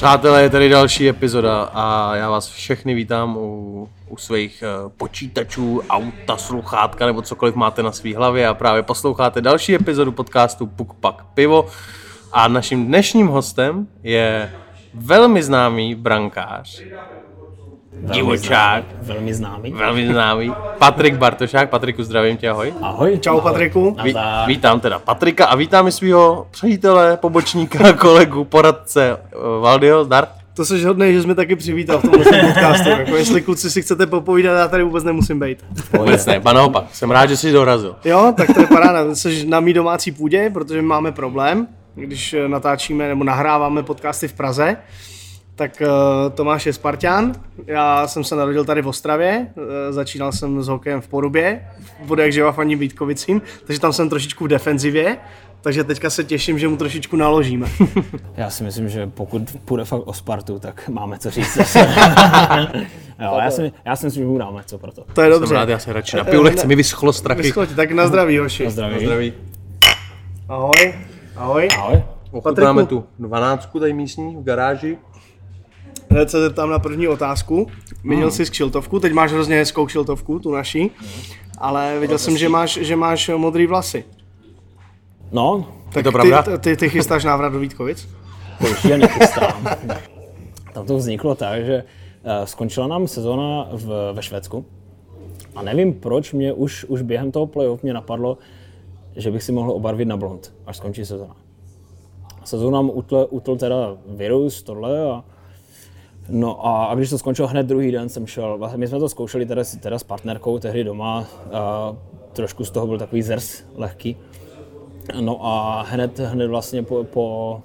Přátelé, je tady další epizoda a já vás všechny vítám u, u svých uh, počítačů, auta, sluchátka nebo cokoliv máte na svý hlavě a právě posloucháte další epizodu podcastu Puk Pak Pivo. A naším dnešním hostem je velmi známý brankář, divočák, Velmi známý. velmi známý, Patrik Bartošák. Patriku, zdravím tě, ahoj. Ahoj. Čau Patriku. Ví, vítám teda Patrika a vítám i svého přítele, pobočníka, kolegu, poradce uh, Valdio, zdar. To jsi hodný, že jsi mě taky přivítal v tomhle podcastu. Jako jestli kluci si chcete popovídat, já tady vůbec nemusím být. Vůbec ne, ba naopak, jsem rád, že jsi dorazil. Jo, tak to je paráda. Jsi na mý domácí půdě, protože máme problém, když eh, natáčíme nebo nahráváme podcasty v Praze. Tak uh, Tomáš je Spartan, já jsem se narodil tady v Ostravě, uh, začínal jsem s hokejem v Porubě, bude jak živa faním Vítkovicím, takže tam jsem trošičku v defenzivě, takže teďka se těším, že mu trošičku naložíme. Já si myslím, že pokud půjde fakt o Spartu, tak máme co říct. jo, já, si, já si myslím, že mu dáme co pro to. To je Jsem dobře. rád, já se radši napiju, lehce mi vyschlo strachy. Vyschlo ti, tak na zdraví, hoši. Na zdraví. Zdraví. Ahoj. Ahoj. Ahoj. Ochutnáme tu dvanáctku tady místní v garáži. Hned se zeptám na první otázku. Měnil jsi kšiltovku, teď máš hrozně hezkou kšiltovku, tu naší, ale viděl jsem, že máš, že máš modrý vlasy. No, Tak to pravda? Ty, ty, ty chystáš návrat do Vítkovic? to ještě nechystám. Tam to vzniklo tak, že eh, skončila nám sezóna v, ve Švédsku. A nevím proč mě už, už během toho playoff mě napadlo, že bych si mohl obarvit na blond, až skončí sezóna. Sezóna nám utl, utl teda virus, tohle a No a, a když to skončilo hned druhý den, jsem šel, vlastně my jsme to zkoušeli teda, teda s partnerkou tehdy doma, a trošku z toho byl takový zers lehký. No a hned, hned vlastně po, po,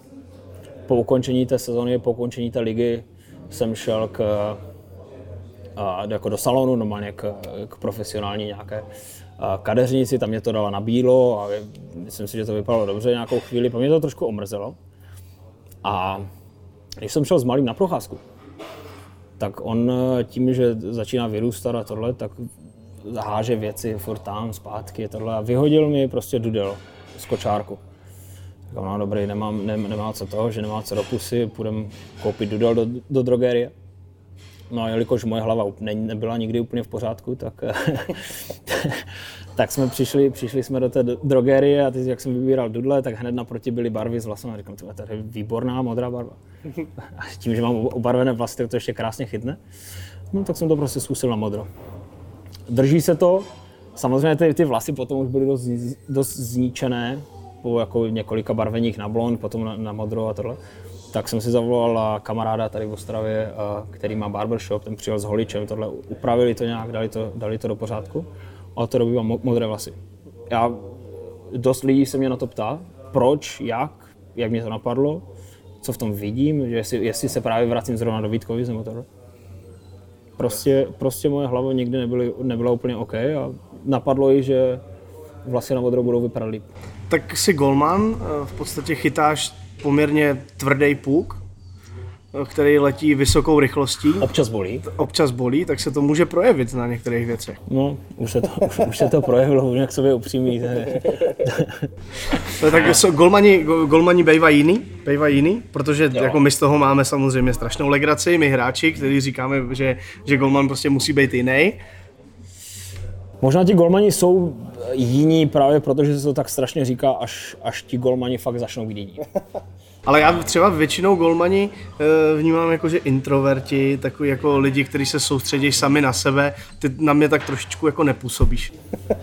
po ukončení té sezóny, po ukončení té ligy jsem šel k, a, jako do salonu, normálně k, k profesionální nějaké kadeřnici, tam mě to dala na bílo a myslím si, že to vypadalo dobře nějakou chvíli, po mě to trošku omrzelo. A když jsem šel s malým na procházku, tak on eh, tím, že začíná vyrůstat a tohle, tak háže věci furt tam, zpátky, tohle a vyhodil mi prostě dudel z kočárku. Říkám, no dobrý, nemám, ne, nemá co toho, že nemá co do pusy, půjdem koupit dudel do, do drogerie. No a jelikož moje hlava ne, nebyla nikdy úplně v pořádku, tak, tak jsme přišli, přišli jsme do té drogerie a teď, jak jsem vybíral dudle, tak hned naproti byly barvy s vlasem a říkám, tady je výborná modrá barva. A tím, že mám obarvené vlasy, tak to ještě krásně chytne. No tak jsem to prostě zkusil na modro. Drží se to, samozřejmě ty, ty vlasy potom už byly dost, dost zničené, po jako několika barveních na blond, potom na, na modro a tohle. Tak jsem si zavolal kamaráda tady v Ostravě, který má barbershop, ten přijel s holičem, tohle upravili to nějak, dali to, dali to do pořádku. A od té doby mám mo- modré vlasy. Já, dost lidí se mě na to ptá, proč, jak, jak mě to napadlo, co v tom vidím, že jestli, jestli se právě vracím zrovna do Vítkovic nebo tohle. Prostě, prostě moje hlava nikdy nebyly, nebyla úplně OK a napadlo ji, že vlasy na modro budou vypadat líp. Tak jsi golman, eh, v podstatě chytáš poměrně tvrdý puk, který letí vysokou rychlostí, Občas bolí. občas bolí, tak se to může projevit na některých věcech. No, už se to, už, už se to projevilo, budu k sobě upřímný. No, tak so, golmani, go- golmani bývají jiný, bývají jiný, protože jo. jako my z toho máme samozřejmě strašnou legraci, my hráči, kteří říkáme, že, že golman prostě musí být jiný. Možná ti golmani jsou jiní právě proto, že se to tak strašně říká, až, až ti golmani fakt začnou být jiní. Ale já třeba většinou golmani eh, vnímám jako, že introverti, takový jako lidi, kteří se soustředí sami na sebe, ty na mě tak trošičku jako nepůsobíš.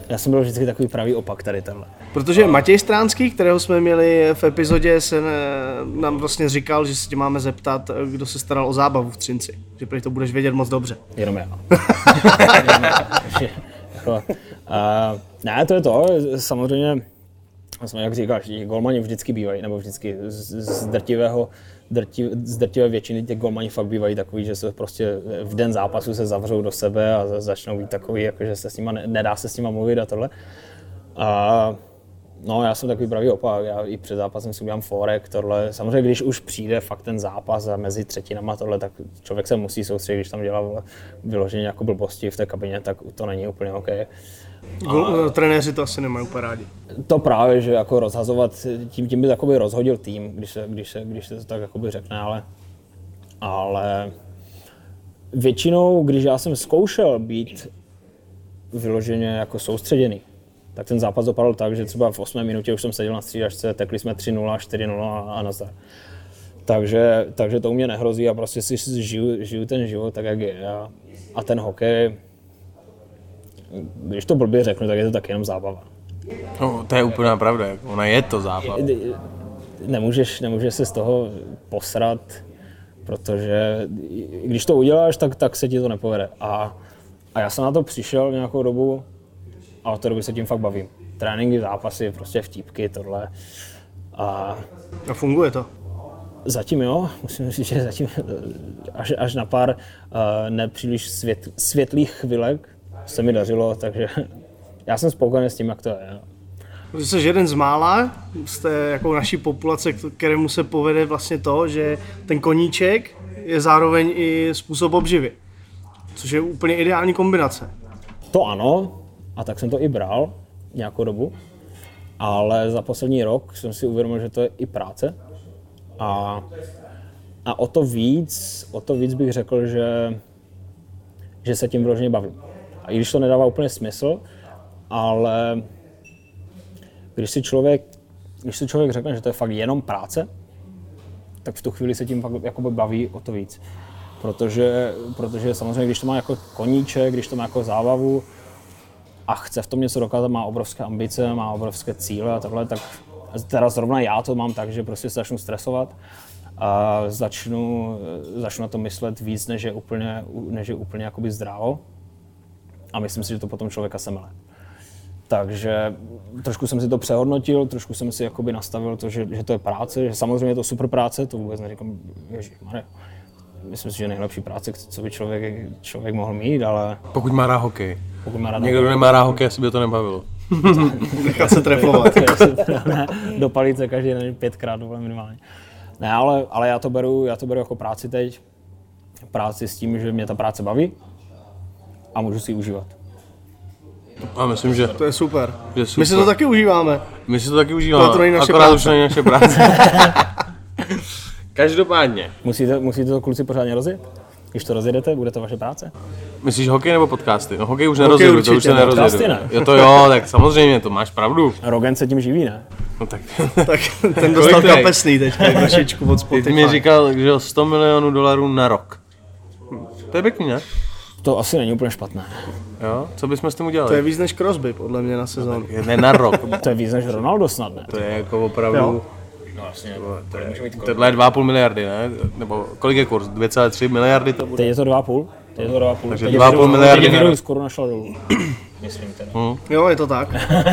Já jsem byl vždycky takový pravý opak tady tenhle. Protože Matěj Stránský, kterého jsme měli v epizodě, se eh, nám vlastně říkal, že se tě máme zeptat, eh, kdo se staral o zábavu v Třinci. Že prý to budeš vědět moc dobře. Jenom já. Jenom já. Jako, uh, ne, to je to, samozřejmě, jsme, jak říkáš, golmani vždycky bývají, nebo vždycky z, z drtivého, drti, z drtivé většiny těch golmani fakt bývají takový, že se prostě v den zápasu se zavřou do sebe a za- začnou být takový, jako že se s nima, ne, nedá se s nima mluvit a tohle. A No, já jsem takový pravý opak. Já i před zápasem si udělám forek, tohle. Samozřejmě, když už přijde fakt ten zápas a mezi třetinama tohle, tak člověk se musí soustředit, když tam dělá vyloženě jako blbosti v té kabině, tak to není úplně OK. Gol, trenéři to asi nemají úplně rádi. To právě, že jako rozhazovat, tím, tím by jakoby rozhodil tým, když se, když se, když se to tak jakoby řekne, ale Ale většinou, když já jsem zkoušel být vyloženě jako soustředěný, tak ten zápas dopadl tak, že třeba v 8 minutě už jsem seděl na střídačce, tekli jsme 3-0, 4-0 a nazdar. Takže, takže to u mě nehrozí a prostě si žiju, žiju ten život tak, jak je. A, a ten hokej, když to blbě řeknu, tak je to tak jenom zábava. No, to je úplná pravda, jako ona je to zábava. Nemůžeš, nemůžeš se z toho posrat, protože když to uděláš, tak, tak se ti to nepovede. A, a já jsem na to přišel nějakou dobu a od té doby se tím fakt bavím. Tréninky, zápasy, prostě vtípky, tohle. A, a funguje to? Zatím jo, musím říct, že zatím až, až na pár uh, nepříliš svět, světlých chvilek se mi dařilo, takže já jsem spokojený s tím, jak to je. Protože jsi jeden z mála, jste jako naší populace, kterému se povede vlastně to, že ten koníček je zároveň i způsob obživy. Což je úplně ideální kombinace. To ano, a tak jsem to i bral nějakou dobu, ale za poslední rok jsem si uvědomil, že to je i práce. A, a o to víc, o to víc bych řekl, že, že se tím vyloženě bavím. A i když to nedává úplně smysl, ale když si člověk, když si člověk řekne, že to je fakt jenom práce, tak v tu chvíli se tím fakt baví o to víc. Protože, protože samozřejmě, když to má jako koníček, když to má jako zábavu a chce v tom něco dokázat, má obrovské ambice, má obrovské cíle a takhle, tak teda zrovna já to mám tak, že prostě se začnu stresovat a začnu, začnu na to myslet víc, než je úplně, než je úplně jakoby zdrávo. A myslím si, že to potom člověka semele. Takže trošku jsem si to přehodnotil, trošku jsem si jakoby nastavil to, že, že to je práce, že samozřejmě je to super práce, to vůbec neříkám, ježišmarja. Myslím si, že nejlepší práce, co by člověk, člověk mohl mít, ale... Pokud má rád hokej. Pokud má rád Někdo, kdo nemá rád hokej, asi by to nebavilo. Nechat se trefovat. Dopalit se každý den pětkrát dovolen minimálně. Ne, ale, ale já, to beru, já to beru jako práci teď. Práci s tím, že mě ta práce baví a můžu si ji užívat. A myslím, že To je super. Že super. My si to taky užíváme. my si to taky užíváme, To není naše akorát práce. už není naše práce. Každopádně, Musíte, musíte to kluci pořádně rozjet? Když to rozjedete, bude to vaše práce? myslíš hokej nebo podcasty? No hokej už nerozjedu, to už se nerozjedu. podcasty ne. Jo to jo, tak samozřejmě, to máš pravdu. Rogan se tím živí, ne? No tak, Tak ten dostal to kapesný teď, trošičku od ty Spotify. jsi mi říkal, že jo, 100 milionů dolarů na rok. To je pěkný, ne? To asi není úplně špatné. Jo, co bychom s tím To udělali? je víc než Crosby, podle mě na sezónu. Ne na rok, To je víc než Ronaldo snad, ne? to je jako opravdu... Jo. No vlastně, to může být Tohle je 2,5 miliardy, ne? Nebo kolik je kurz? 2,3 miliardy to bude? Teď je to 2,5? Teď je to 2,5. Takže Teď je 2,5 virus- miliardy Teď je rok. skoro našel dolů. Myslím teda. Jo, je to tak.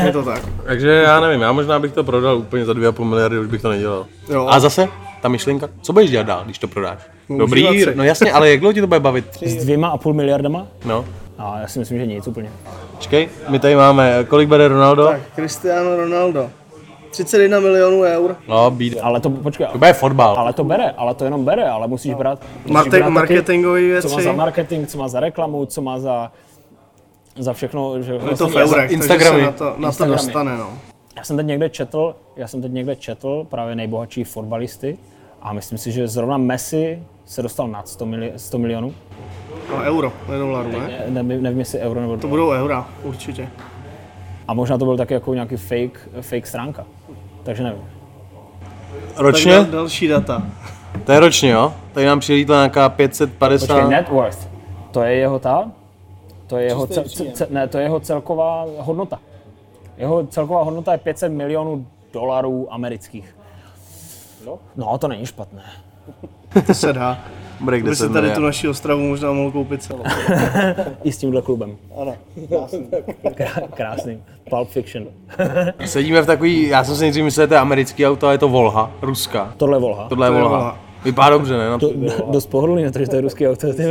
Je to tak. Takže já nevím, já možná bych to prodal úplně za 2,5 miliardy, už bych to nedělal. Jo. A zase, ta myšlenka, co budeš dělat dál, když to prodáš? Dobrý, užívat no jasně, ale jak dlouho ti to bude bavit? S dvěma a půl miliardama? No, A já si myslím, že nic úplně. počkej, my tady máme, kolik bere Ronaldo? Tak, Cristiano Ronaldo. 31 milionů eur. No, být. Ale to, počkej, To bude fotbal. ale to bere, ale to jenom bere, ale musíš brát, musíš Marte- brát taky, marketingové co má věci. za marketing, co má za reklamu, co má za, za všechno. Že Je to vlastně v eurech, takže Instagramy. se na to, na to Instagramy. dostane, no. já jsem teď někde četl, já jsem teď někde četl právě nejbohatší fotbalisty a myslím si, že zrovna Messi se dostal nad 100, mili, 100 milionů. no euro, ne dolarů, ne? Ne, nevím, nevím, jestli euro nebo To budou eura, určitě. A možná to byl taky jako nějaký fake, fake stránka. Takže nevím. Tak Ročně? dal, další data. To je ročně, jo? Tady nám přilítla nějaká 550. Počkej, net worth. To je jeho ta? To je jeho, cel, ce, ce, ne, to je jeho celková hodnota. Jeho celková hodnota je 500 milionů dolarů amerických. No, no to není špatné. To se dá. By 10 si tady tu naši Ostravu možná mohl koupit celou. I s tímhle klubem. Ano. Krá- Krásný. Pulp Fiction. Sedíme v takový, já jsem si nejdřív myslel, že to je americký auto, ale je to Volha, ruská. Tohle je Volha. Tohle je To je Volha. Volha. Vypadá dobře, ne? No, To, dost pohodlný, protože to je ruský auto. ty.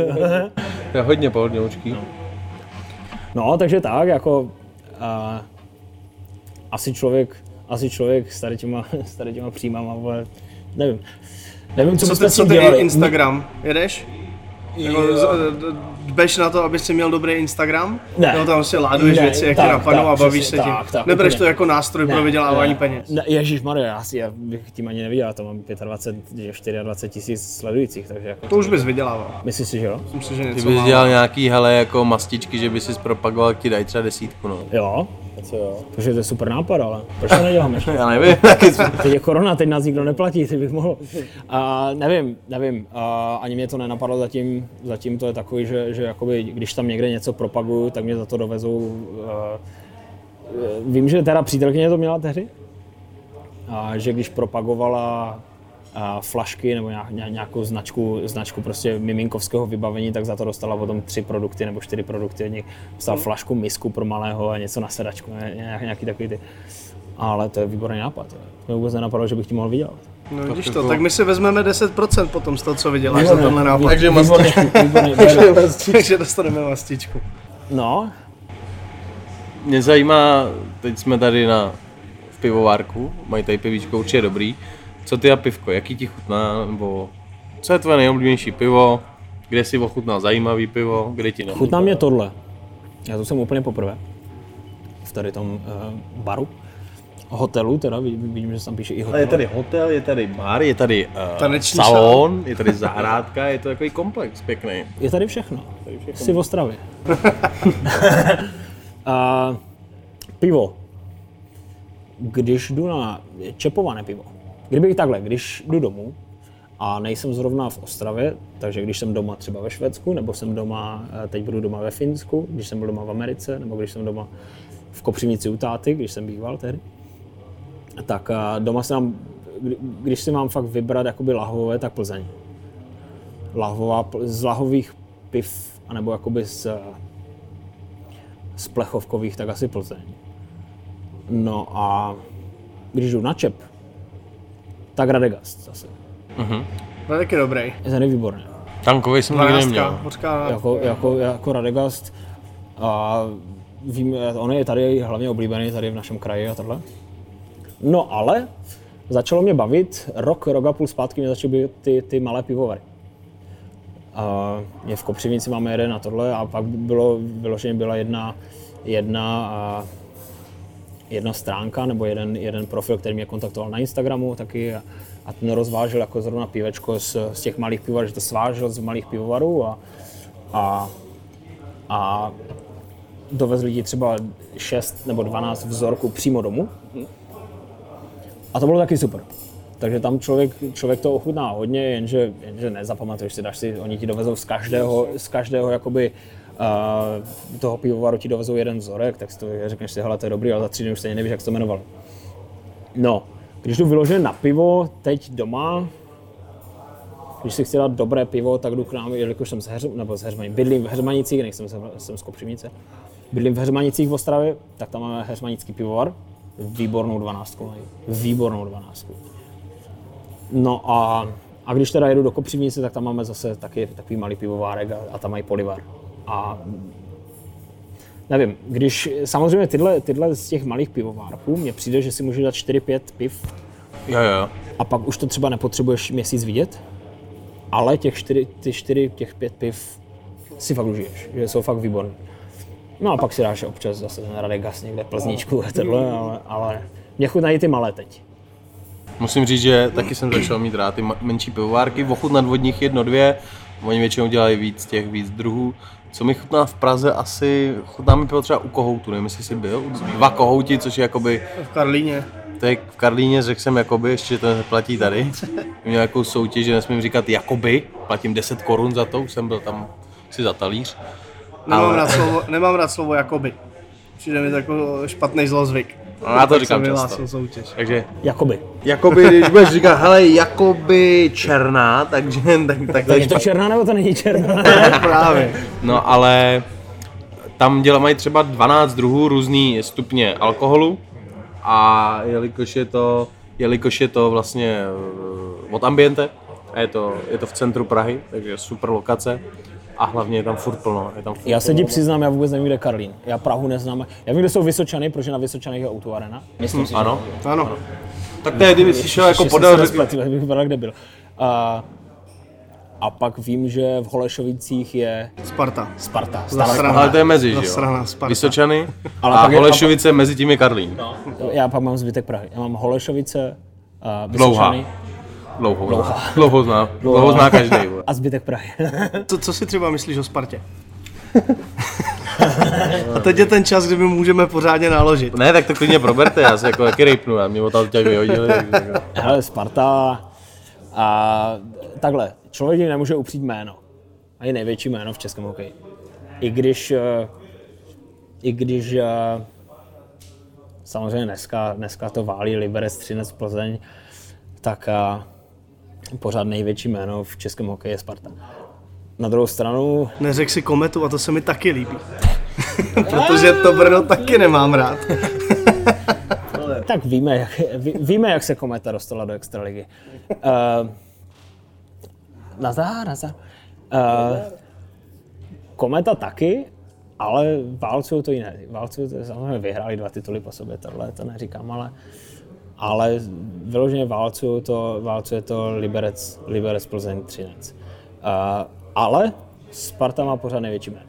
to je hodně pohodlně, očký. No, takže tak, jako uh, asi člověk, asi člověk s tady těma, s tady těma příjmama, ale nevím. Nevím, co, Co bychom ty, s co tím ty dělali. Instagram? Jedeš? Jako, d- dbeš na to, aby si měl dobrý Instagram? Ne. Nebo tam si láduješ Ne, věci, jak tak, ti napadnou tak, a bavíš přesně, se tím? tak, tak, Nebereš úplně. to jako nástroj pro vydělávání peněz? Ne, Ježíš Maria, já, si, já bych tím ani neviděl, já to mám 25, 24 tisíc sledujících, takže jako, To už bys vydělával. myslíš si, že jo? Myslím si, že Ty něco bys málo. dělal nějaký, hele, jako mastičky, že by si zpropagoval, ti dají třeba desítku, no. Jo, Co jo? to je super nápad, ale proč to neděláme ještě? Já nevím, Teď je korona, teď nás nikdo neplatí, ty bych mohl. A nevím, nevím, a ani mě to nenapadlo zatím, zatím to je takový, že, že jakoby, když tam někde něco propaguju, tak mě za to dovezou. Uh, vím, že teda přítelkyně to měla tehdy, a že když propagovala flašky nebo nějak- nějak- nějakou značku, značku prostě miminkovského vybavení, tak za to dostala potom tři produkty nebo čtyři produkty. Jedni dostala flašku, misku pro malého a něco na sedačku, nějaký takový ty. Ale to je výborný nápad. To mě vůbec nenapadlo, že bych tím mohl vydělat. No vidíš to, tak my si vezmeme 10% potom z toho, co vyděláš za tenhle nápad. Takže. Takže dostaneme mastičku. No, Mě zajímá, teď jsme tady na v pivovárku, mají tady pivíčko, určitě dobrý. Co ty a pivko, jaký ti chutná, nebo co je tvoje nejoblíbenější pivo, kde si ochutnal zajímavý pivo, kde ti nechutná? chutná mě tohle. Já to jsem úplně poprvé. V tady tom uh, baru. Hotelu, teda vid- vidím, že se tam píše i Ale hotel. je tady hotel, je tady bar, je tady uh, Taneční salon, je tady zahrádka, je to takový komplex pěkný. Je tady všechno. Jsi v Ostravě. A pivo. Když jdu na čepované pivo. Kdybych takhle, když jdu domů a nejsem zrovna v Ostravě, takže když jsem doma třeba ve Švédsku, nebo jsem doma, eh, teď budu doma ve Finsku, když jsem byl doma v Americe, nebo když jsem doma v Kopřivnici u táty, když jsem býval tehdy, tak eh, doma se nám, kdy- když si mám fakt vybrat jakoby lahvové, tak Plzeň lahvová, pl- z lahových piv, anebo jakoby z, z plechovkových, tak asi Plzeň. No a když jdu na čep, tak Radegast zase. To je taky dobrý. Je tady výborný. Tankový jsem nikdy neměl. hořká. Jako, jako, jako Radegast. A vím, on je tady hlavně oblíbený tady v našem kraji a tohle. No ale začalo mě bavit, rok, rok a půl zpátky mě začaly být ty, ty malé pivovary. A mě v Kopřivnici máme jeden a tohle a pak bylo, vyloženě byla jedna, jedna, a, jedna stránka nebo jeden, jeden profil, který mě kontaktoval na Instagramu taky a, a ten rozvážel jako zrovna pivečko z, z těch malých pivovarů, že to svážel z malých pivovarů a, a, a dovezli ti třeba 6 nebo 12 vzorků přímo domů. A to bylo taky super. Takže tam člověk, člověk to ochutná hodně, jenže, jenže nezapamatuješ si, dáš si, oni ti dovezou z každého, z každého jakoby, uh, toho pivovaru ti dovezou jeden vzorek, tak si to řekneš si, hele, to je dobrý, ale za tři dny už stejně nevíš, jak se to jmenovalo. No, když jdu vyloženě na pivo teď doma, když si chci dát dobré pivo, tak jdu k nám, jelikož jsem z, Heř, nebo z Heřmaní, bydlím v Heřmanicích, nejsem jsem, z Kopřivnice, bydlím v Heřmanicích v Ostravě, tak tam máme Heřmanický pivovar, výbornou dvanáctku výbornou dvanáctku. No a, a když teda jedu do Kopřivnice, tak tam máme zase taky takový malý pivovárek a, a tam mají polivar. A nevím, když samozřejmě tyhle, tyhle z těch malých pivovárků, mně přijde, že si můžu dát 4-5 piv Jo, jo. a pak už to třeba nepotřebuješ měsíc vidět, ale těch čtyři, ty čtyři, těch pět piv si fakt užiješ, že jsou fakt výborné. No a pak si dáš občas zase ten Radegas někde plzničku a tohle, ale, ale mě chutnají ty malé teď. Musím říct, že taky jsem začal mít rád ty menší pivovárky, ochutnat od nich jedno, dvě, oni většinou dělají víc těch víc druhů. Co mi chutná v Praze asi, chutná mi pivo třeba u kohoutu, nevím jestli jsi byl, dva kohouti, což je jakoby, V Karlíně. to je v Karlíně, řekl jsem jakoby, ještě že to neplatí tady. Měl nějakou soutěž, že nesmím říkat jakoby, platím 10 korun za to, už jsem byl tam si za talíř. Nemám, Ale- rád slovo, nemám rád slovo jakoby. Přijde mi to jako špatný zlozvyk. No, já to Tak říkám jsem často. soutěž. Takže Jakoby. Jakoby, když budeš říkat, hele, jakoby černá, takže tak, tak to Tak je je to černá nebo to není černá? Právě. No ale tam dělají mají třeba 12 druhů různý stupně alkoholu a jelikož je to, jelikož je to vlastně eh, od ambiente a je to, je to v centru Prahy, takže super lokace a hlavně je tam furt plno. Je tam furt Já se ti přiznám, já vůbec nevím, kde je Karlín. Já Prahu neznám. Já vím, kde jsou Vysočany, protože na Vysočanech je autoarena. Myslím si, že Ano, Ano. tak to je, kdyby si šel jako podél, se řekl, nespletl, bych vypadal, kde byl. A, A pak vím, že v Holešovicích je Sparta. Sparta. Sparta. Ale to je mezi, že jo? Zasraná Sparta. Vysočany Ale a pak je- Holešovice, mezi tím je Karlín. Já pak mám zbytek Prahy. Já mám Holešovice, uh, Dlouhá. Dlouho, Dlouho, dlouho zná. Dlouho zná každý. a zbytek Prahy. Co, co si třeba myslíš o Spartě? A teď je ten čas, kdy my můžeme pořádně naložit. Ne, tak to klidně proberte, já se jako taky rejpnu, já mě od těch vyhodili. Hele, Sparta a takhle, člověk jim nemůže upřít jméno. A je největší jméno v českém hokeji. I když, eh, i když eh, samozřejmě dneska, dneska to válí Liberec, Třinec, Plzeň, tak eh, pořád největší jméno v českém hokeji je Sparta. Na druhou stranu, Neřek si kometu a to se mi taky líbí. Protože to Brno taky nemám rád. tak víme, jak, ví- víme, jak se Kometa dostala do Extraligy. Uh, nazdar, nazdar. Uh, Kometa taky, ale válcují to jiné. Válcují to, samozřejmě vyhráli dva tituly po sobě, tohle to neříkám, ale, ale vyloženě válcují to, válcuje to Liberec, Liberec Plzeň 13. Uh, ale Sparta má pořád největší jméno.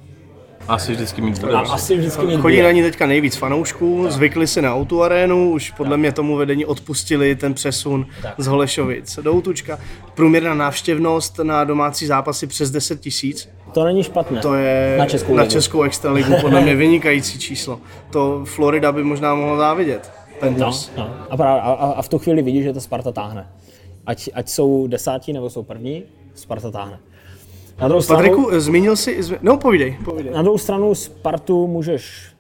Asi vždycky mít A asi vždycky mít Chodí na ní teďka nejvíc fanoušků, zvykli si na Outu arénu, už podle mě tomu vedení odpustili ten přesun z Holešovic do Outučka. Průměrná návštěvnost na domácí zápasy přes 10 tisíc. To není špatné. To je Na Českou na ligu. českou extraligu podle mě vynikající číslo. To Florida by možná mohla závidět. No, Panthers. no. A, právě, a, a, v tu chvíli vidíš, že to Sparta táhne. Ať, ať jsou desátí nebo jsou první, Sparta táhne. Na druhou, stranu, Patriku, zmínil jsi, zmi- no povídej, povídej. na druhou stranu Spartu můžeš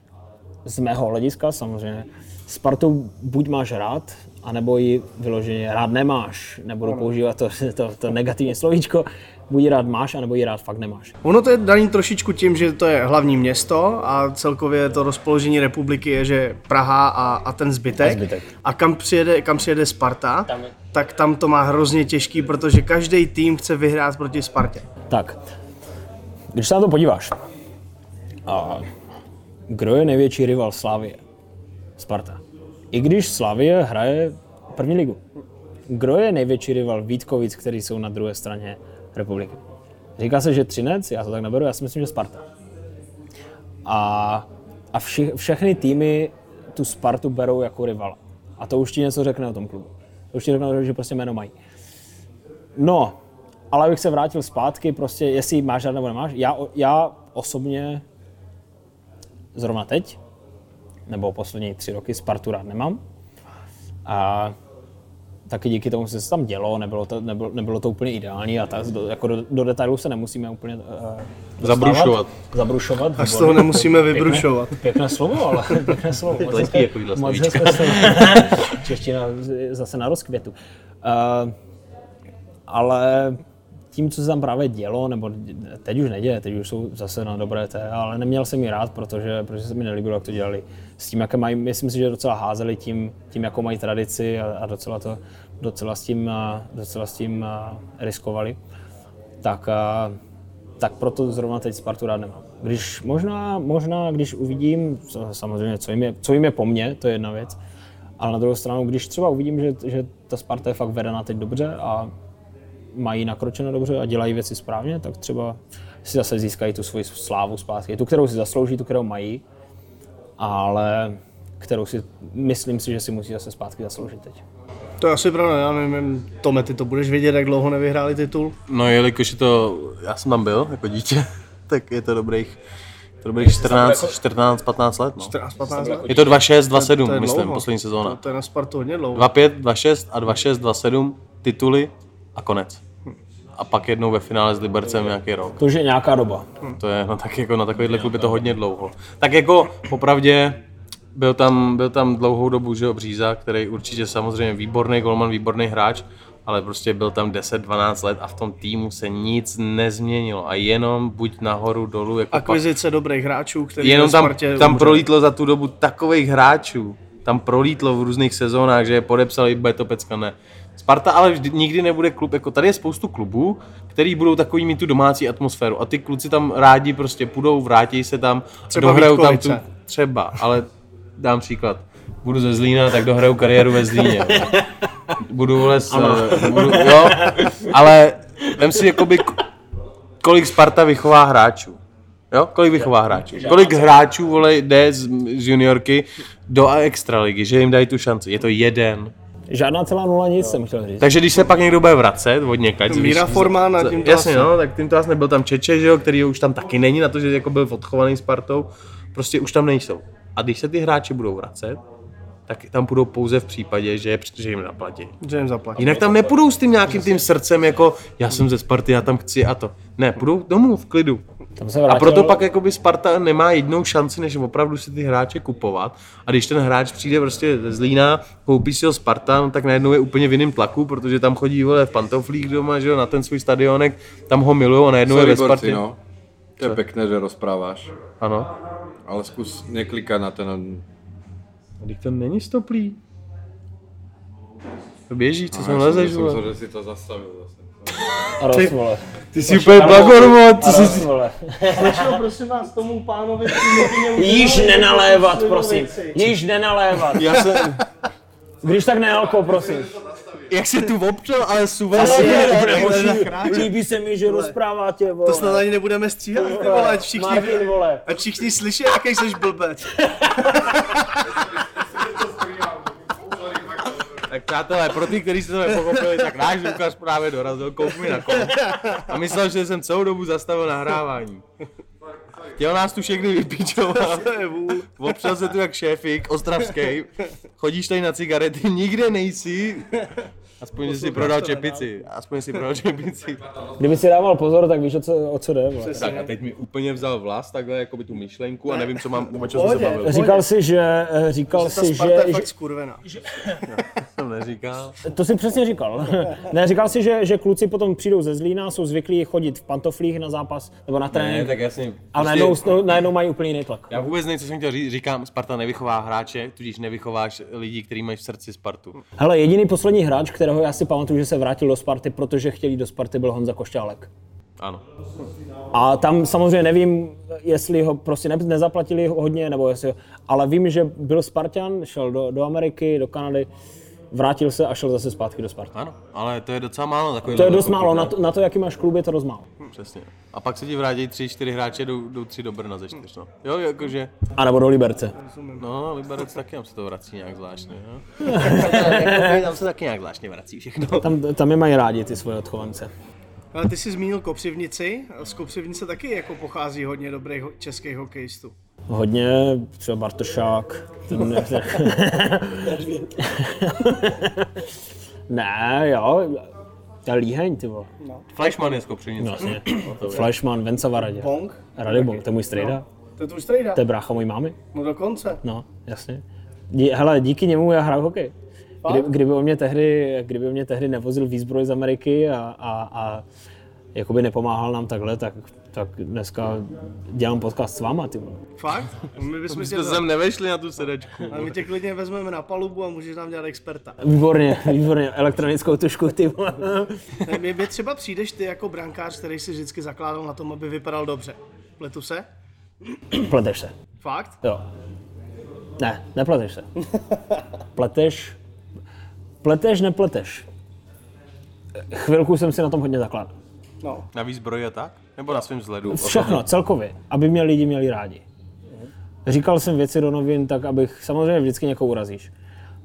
z mého hlediska samozřejmě, Spartu buď máš rád, anebo ji vyloženě rád nemáš. Nebudu používat to, to, to negativní slovíčko. Buď ji rád máš, anebo ji rád fakt nemáš. Ono to je daný trošičku tím, že to je hlavní město a celkově to rozpoložení republiky je, že Praha a, a ten zbytek. A zbytek. A kam přijede, kam přijede Sparta, Tam je- tak tam to má hrozně těžký, protože každý tým chce vyhrát proti Spartě. Tak, když se na to podíváš, a kdo je největší rival Slavie? Sparta. I když Slavie hraje první ligu. Kdo je největší rival Vítkovic, který jsou na druhé straně republiky? Říká se, že Třinec, já to tak neberu, já si myslím, že Sparta. A, a vši, všechny týmy tu Spartu berou jako rivala. A to už ti něco řekne o tom klubu. To už ti řekne, že prostě jméno mají. No, ale abych se vrátil zpátky, prostě jestli máš rád nebo nemáš, já, já osobně zrovna teď, nebo poslední tři roky Spartu rád nemám. A taky díky tomu, že se tam dělo, nebylo to, nebylo, nebylo to úplně ideální a tak, do, jako do, do detailů se nemusíme úplně uh, Zabrušovat. Zabrušovat. A z toho nemusíme vybrušovat. Pěkné, pěkné slovo, ale pěkné slovo. Moc slovíčka. hezké slovo. Čeština zase na rozkvětu. Uh, ale tím, co se tam právě dělo, nebo teď už neděje, teď už jsou zase na dobré té, ale neměl jsem ji rád, protože, protože se mi nelíbilo, jak to dělali. S tím, jaké mají, myslím si, že docela házeli tím, tím jakou mají tradici a, a docela, to, docela s tím, docela s tím riskovali. Tak, a, tak proto zrovna teď Spartu rád nemám. Když možná, možná, když uvidím, samozřejmě, co jim, je, co jim je po mně, to je jedna věc, ale na druhou stranu, když třeba uvidím, že, že ta Sparta je fakt vedená teď dobře a mají nakročeno dobře a dělají věci správně, tak třeba si zase získají tu svoji slávu zpátky. Tu, kterou si zaslouží, tu, kterou mají, ale kterou si, myslím si, že si musí zase zpátky zasloužit teď. To je asi pravda, já nevím, Tome, ty to budeš vědět, jak dlouho nevyhráli titul? No jelikož je to, já jsem tam byl jako dítě, tak je to dobrých, to dobrých 14, 14, 15 let. No. 14, 15 let? Je to 2-6, 2-7, To je myslím, dlouho. poslední sezóna. To, to je na Spartu hodně dlouho. 2-5, 2-6 a 2-6, 2-7, tituly a konec. A pak jednou ve finále s Libercem nějaký rok. To už je nějaká doba. To je no, tak jako na takovýhle klub je to hodně dlouho. Tak jako popravdě byl tam, byl tam dlouhou dobu že jo, Bříza, který určitě samozřejmě výborný golman, výborný hráč, ale prostě byl tam 10-12 let a v tom týmu se nic nezměnilo a jenom buď nahoru, dolů, jako pak, Akvizice dobrých hráčů, který jenom tam, Spartě tam prolítlo za tu dobu takových hráčů, tam prolítlo v různých sezónách, že je podepsal i bude to pecka, ne. Sparta ale vždy, nikdy nebude klub, jako tady je spoustu klubů, který budou takový mít tu domácí atmosféru a ty kluci tam rádi prostě půjdou, vrátí se tam, Třeba dohrajou tam tu, třeba, ale dám příklad. Budu ze Zlína, tak dohraju kariéru ve Zlíně. Budu vole s, budu, jo, ale vem si jakoby kolik Sparta vychová hráčů. Jo, kolik vychová hráčů? Kolik hráčů vole, jde z, z juniorky do extraligy, že jim dají tu šanci? Je to jeden. Žádná celá nula nic jsem chtěl říct. Takže když se pak někdo bude vracet od někať, Míra když- Forma na tím to Jasně, no, tak tím to asi nebyl tam Čeče, že jo, který už tam taky není na to, že jako byl odchovaný Spartou, prostě už tam nejsou. A když se ty hráči budou vracet, tak tam půjdou pouze v případě, že, že jim zaplatí. Že jim zaplatí. Jinak tam nepůjdou s tím nějakým tím srdcem, jako já jsem ze Sparty, já tam chci a to. Ne, půjdou domů v klidu. Tam se A proto pak jakoby Sparta nemá jednou šanci, než opravdu si ty hráče kupovat. A když ten hráč přijde prostě ze Zlína, koupí si ho Sparta, no, tak najednou je úplně v jiném tlaku, protože tam chodí vole v pantoflích doma, že jo, na ten svůj stadionek, tam ho milují a najednou je Sorry, ve borci, Spartě. no. To je pekné, že rozpráváš. Ano. Ale zkus neklikat na ten... A Teď to není stoplý. To běží, co sem Já lezeš, jsem vole. myslel, že si to zastavil zase. a roz, vole. Ty jsi úplně blagormo, co jsi... vole. Začal prosím vás tomu pánovi Již nenalévat, prosím. Již nenalévat. Já jsem, Když tak nealko, prosím. Jak se tu občel, ale suvel Ale si. je, líbí se mi, že rozpráváte, vole. To snad ani nebudeme stříhat, ty vole, ať všichni, Martin, vole. ať všichni slyší, jaký jsi blbec. Tak přátelé, pro ty, kteří jste to nepochopili, tak náš Lukáš právě dorazil, koup mi na kom. A myslel, že jsem celou dobu zastavil nahrávání. Chtěl nás tu všechny vypíčovat. Opřel se tu jak šéfik, ostravský. Chodíš tady na cigarety, nikde nejsi. Aspoň, že si prodal čepici. Aspoň, že si prodal čepici. Kdyby si dával pozor, tak víš, o co, o co jde, vole. Tak a teď mi úplně vzal vlas, takhle jako by tu myšlenku a nevím, co mám, o čem jsem se bavil. Říkal si, že, eh, říkal Ta si, Sparta je že, fakt skurvená. Jsem neříkal. To si přesně říkal. ne, říkal si, že, že kluci potom přijdou ze Zlína, jsou zvyklí chodit v pantoflích na zápas nebo na Ne, trénink, tak jasně. a prostě- najednou, najednou mají úplně jiný tlak. Já vůbec nevím, co jsem chtěl říct. Říkám, Sparta nevychová hráče, tudíž nevychováš lidi, kteří mají v srdci Spartu. Hele, jediný poslední hráč, kterého já si pamatuju, že se vrátil do Sparty, protože chtěl jít do Sparty, byl Honza Košťálek. Ano. A tam samozřejmě nevím, jestli ho prostě ne, nezaplatili hodně, nebo jestli, ale vím, že byl Spartan, šel do, do Ameriky, do Kanady, vrátil se a šel zase zpátky do Sparty. Ano, ale to je docela málo. Takový To je dost málo, na to, na to, jaký máš klub, je to dost málo. Přesně. A pak se ti vrátí tři, čtyři hráče, jdou, jdou tři do Brna ze čtyř. No. Jo, jakože, A nebo do Liberce. no, Liberec taky tam se to vrací nějak zvláštně. Jo? Jakoby tam se taky nějak zvláštně vrací všechno. Tam, tam je mají rádi ty svoje odchovance. Ale ty jsi zmínil Kopřivnici, z Kopřivnice taky jako pochází hodně dobrých českých hokejistů. Hodně, třeba Bartošák. Ten, ne, jo, to je líheň, ty vole. Flashman je z Kopřivnice. Vlastně. Flashman, Venca Varadě. Bong, Radibong, to je můj strejda. to je tvůj strejda. To je brácha mojí mámy. No dokonce. No, jasně. Dí, hele, díky němu já hraju hokej. Kdy, kdyby, on mě tehdy, kdyby on mě tehdy nevozil výzbroj z Ameriky a, a, a jakoby nepomáhal nám takhle, tak, tak dneska dělám podcast s váma, ty vole. Fakt? My bychom tě, jsme sem nevešli na tu sedačku. ale my tě klidně vezmeme na palubu a můžeš nám dělat experta. Výborně, výborně, elektronickou tušku, ty vole. Mě, mě třeba přijdeš ty jako brankář, který si vždycky zakládal na tom, aby vypadal dobře. Pletu se? Pleteš se. Fakt? Jo. Ne, nepleteš se. Pleteš, pleteš, nepleteš. Chvilku jsem si na tom hodně zakládal. No. Na výzbroji a tak? Nebo na svém vzhledu? Všechno, celkově, aby mě lidi měli rádi. Říkal jsem věci do novin tak, abych, samozřejmě vždycky někoho urazíš,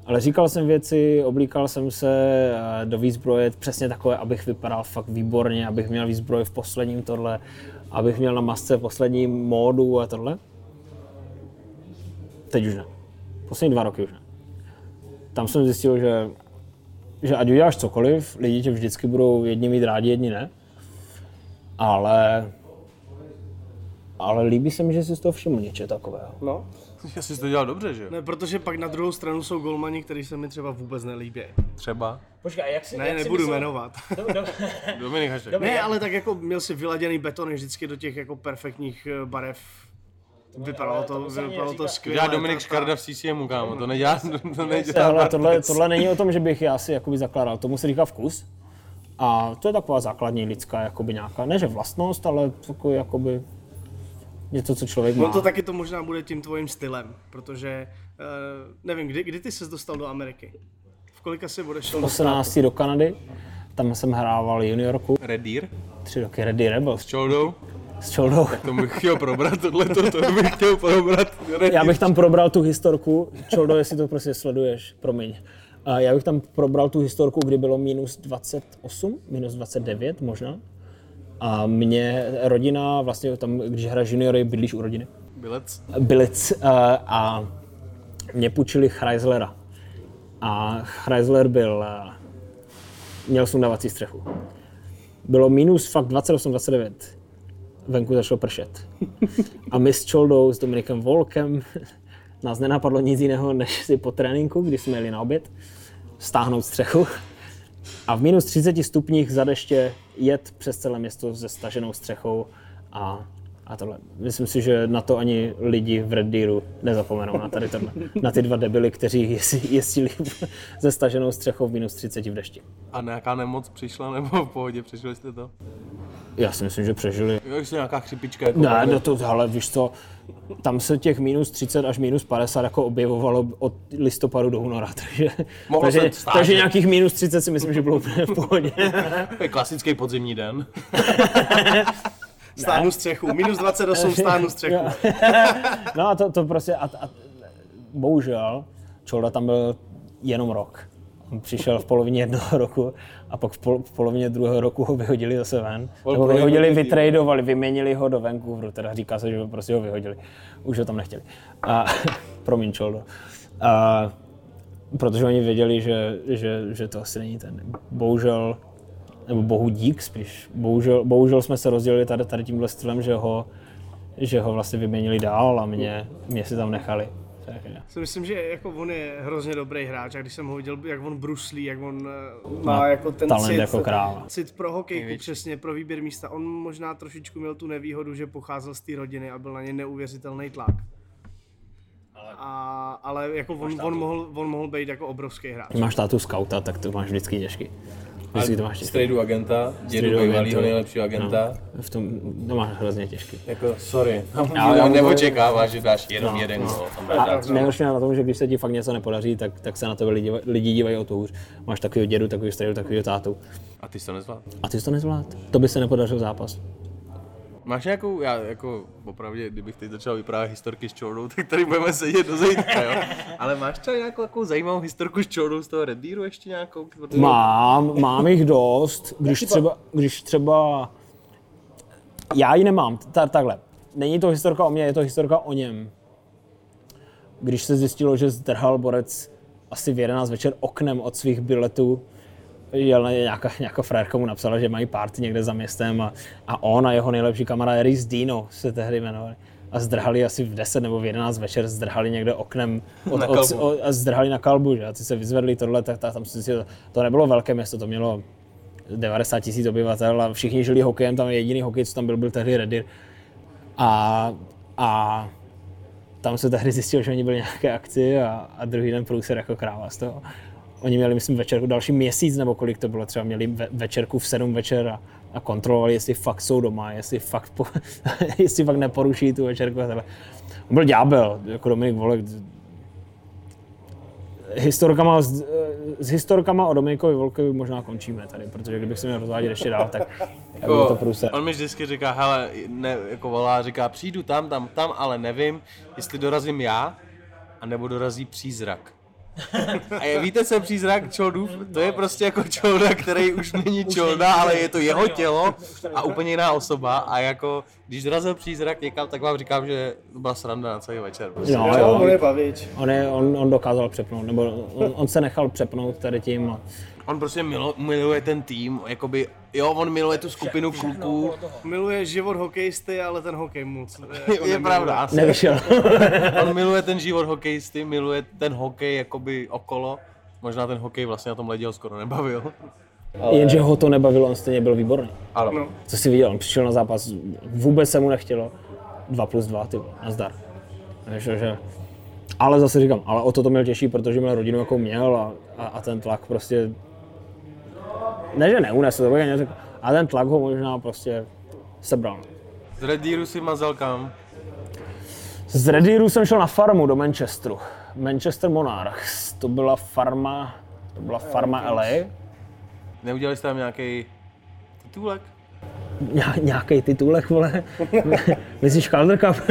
ale říkal jsem věci, oblíkal jsem se eh, do výzbroje přesně takové, abych vypadal fakt výborně, abych měl výzbroj v posledním tohle, abych měl na masce poslední módu a tohle. Teď už ne. Poslední dva roky už ne. Tam jsem zjistil, že, že ať uděláš cokoliv, lidi tě vždycky budou jedni mít rádi, jedni ne. Ale ale líbí se mi, že jsi z toho všiml něčeho takového. No. Já jsi to dělal dobře, že jo? Ne, protože pak na druhou stranu jsou golmani, kteří se mi třeba vůbec nelíbí. Třeba. Počkej, jak si, Ne, nebudu jmenovat. Dominik Hašek. ne, ale tak jako měl si vyladěný betony vždycky do těch jako perfektních eh, barev. Vypadalo to, vypadalo to skvěle. Dělá Dominik Škarda v CCMu, kámo, to nedělá, to nedělá tohle, Bartec. tohle není o tom, že bych já si jakoby zakládal, tomu se říká vkus. A to je taková základní lidská jakoby nějaká, ne že vlastnost, ale takový jakoby něco, co člověk má. No to taky to možná bude tím tvojím stylem, protože uh, nevím, kdy, kdy ty ses dostal do Ameriky? V kolika si odešel do 18 do Kanady, tam jsem hrával juniorku. Red Deer? tři roky Ready Rebels S Čoldou? s Čoldou. To bych chtěl probrat tohleto, to bych chtěl probrat. Já bych tam probral tu historku, Čoldo, jestli to prostě sleduješ, promiň. A já bych tam probral tu historku, kdy bylo minus 28, minus 29 možná. A mě rodina, vlastně tam, když hraje juniory, bydlíš u rodiny, Bilec. Bilic uh, a mě půjčili Chryslera. A Chrysler byl, měl sundavací střechu. Bylo minus fakt 28-29. Venku začalo pršet. A my s Čoldou, s Dominikem Volkem, nás nenapadlo nic jiného, než si po tréninku, když jsme jeli na oběd, stáhnout střechu a v minus 30 stupních za deště jet přes celé město se staženou střechou a, a tohle. Myslím si, že na to ani lidi v Red Deeru nezapomenou, na, tady tohle, na ty dva debily, kteří jezdili se staženou střechou v minus 30 v dešti. A nějaká nemoc přišla, nebo v pohodě, přežili jste to? Já si myslím, že přežili. Jo, jestli nějaká chřipička. Jako Ne, no to, ale víš co, tam se těch minus 30 až minus 50 jako objevovalo od listopadu do února, takže, Mohlo takže, stát, takže že- nějakých minus 30 si myslím, že bylo úplně v pohodě. To je klasický podzimní den. Stáhnu střechu, minus 28 stáhnu střechu. No a to, to prostě, a, a, bohužel, Čolda tam byl jenom rok. Přišel v polovině jednoho roku a pak v, pol, v polovině druhého roku ho vyhodili zase ven. Nebo vyhodili, vytradovali, vyměnili ho do Vancouveru, teda říká se, že ho prostě ho vyhodili. Už ho tam nechtěli. A, promiň, Čoldo. A, protože oni věděli, že, že, že to asi není ten. Bohužel, nebo bohu dík spíš, bohužel, bohužel jsme se rozdělili tady, tady tímhle stylem, že ho, že ho vlastně vyměnili dál a mě, mě si tam nechali. Takže- Si myslím, že jako on je hrozně dobrý hráč a když jsem ho viděl, jak on bruslí, jak on eh, má jako ten talent cit, jako král. cit pro hokejku přesně, pro výběr místa. On možná trošičku měl tu nevýhodu, že pocházel z té rodiny a byl na ně neuvěřitelný tlak. A, ale jako on, on, mohl, on mohl být jako obrovský hráč. Když máš tátu skauta, tak to máš vždycky těžký. Vždycky to máš těžký. agenta, dědu bývalýho agentu. nejlepšího agenta. No, v tom to máš hrozně těžký. Jako, sorry. Já- Já, já- neočekáváš, že dáš jenom jeden gol. Tam bude A nejhorší na tom, že když se ti fakt něco nepodaří, tak, tak se na tebe lidi, lidi dívají o to hůř. Máš takového dědu, takového strejdu, takového tátu. A ty jsi to nezvládl. A ty jsi to nezvlád. To by se nepodařil zápas. Máš nějakou, já jako opravdu, kdybych teď začal vyprávět historky s Čoudou, tak tady budeme sedět do zítra, jo. Ale máš třeba nějakou takovou zajímavou historku s Čoudou z toho Red Deeru ještě nějakou? Protože- Mám, mám jich dost, když třeba, když třeba, já ji nemám, ta, takhle, není to historka o mně, je to historka o něm. Když se zjistilo, že zdrhal borec asi v 11 večer oknem od svých biletů, jel na- nějaká, nějaká frérka mu napsala, že mají party někde za městem a, a on a jeho nejlepší kamarád Eris Dino se tehdy jmenovali. A zdrhali asi v 10 nebo v 11 večer, zdrhali někde oknem od, Na od, od, a zdrhali na kalbu, že? A ty se vyzvedli tohle, tak, tak tam si si, to nebylo velké město, to mělo 90 tisíc obyvatel a všichni žili hokejem, tam jediný hokej, co tam byl, byl tehdy Redir. A, a tam se tehdy zjistilo, že oni byli nějaké akci a, a druhý den průser jako kráva z toho. Oni měli, myslím, večerku další měsíc, nebo kolik to bylo, třeba měli ve, večerku v 7 večer a, a kontrolovali, jestli fakt jsou doma, jestli fakt, po, jestli fakt neporuší tu večerku. A takhle. On byl ďábel, jako Dominik Volek. Historkama, s, s historkama o Dominikovi Volkovi možná končíme tady, protože kdybych se měl rozvádět ještě dál, tak, bylo to průser. On mi vždycky říká, hele, ne, jako volá, říká, přijdu tam, tam, tam, ale nevím, jestli dorazím já, anebo dorazí přízrak. A je, víte, co je přízrak Čoldův? To je prostě jako Čolda, který už není Čolda, ale je to jeho tělo a úplně jiná osoba. A jako, když dorazil přízrak někam, tak vám říkám, že to byla sranda na celý večer. Prostě. No, Jo, on je bavič. On, je, on, on dokázal přepnout, nebo on, on se nechal přepnout tady tím. On prostě milo, miluje ten tým, jakoby, jo, on miluje tu skupinu kluků. Miluje život hokejisty, ale ten hokej moc. Je, Jako je nemiluje. pravda, asi. Nevyšel. On miluje ten život hokejisty, miluje ten hokej jakoby okolo. Možná ten hokej vlastně na tom ledě ho skoro nebavil. Jenže ho to nebavilo, on stejně byl výborný. Ale No. Co jsi viděl, on přišel na zápas, vůbec se mu nechtělo. 2 plus 2, ty nazdar. Víš, že... Ale zase říkám, ale o to to měl těžší, protože měl rodinu, jakou měl a, a, a ten tlak prostě... Ne, že neunesl, to bych neřekl, ale ten tlak ho možná prostě sebral. z Red Deeru si mazal kam? Z Redíru jsem šel na farmu do Manchesteru. Manchester Monarchs, to byla farma, to byla farma LA. Neudělali jste tam nějaký titulek? nějaký titulek, vole. Myslíš Calder Cup?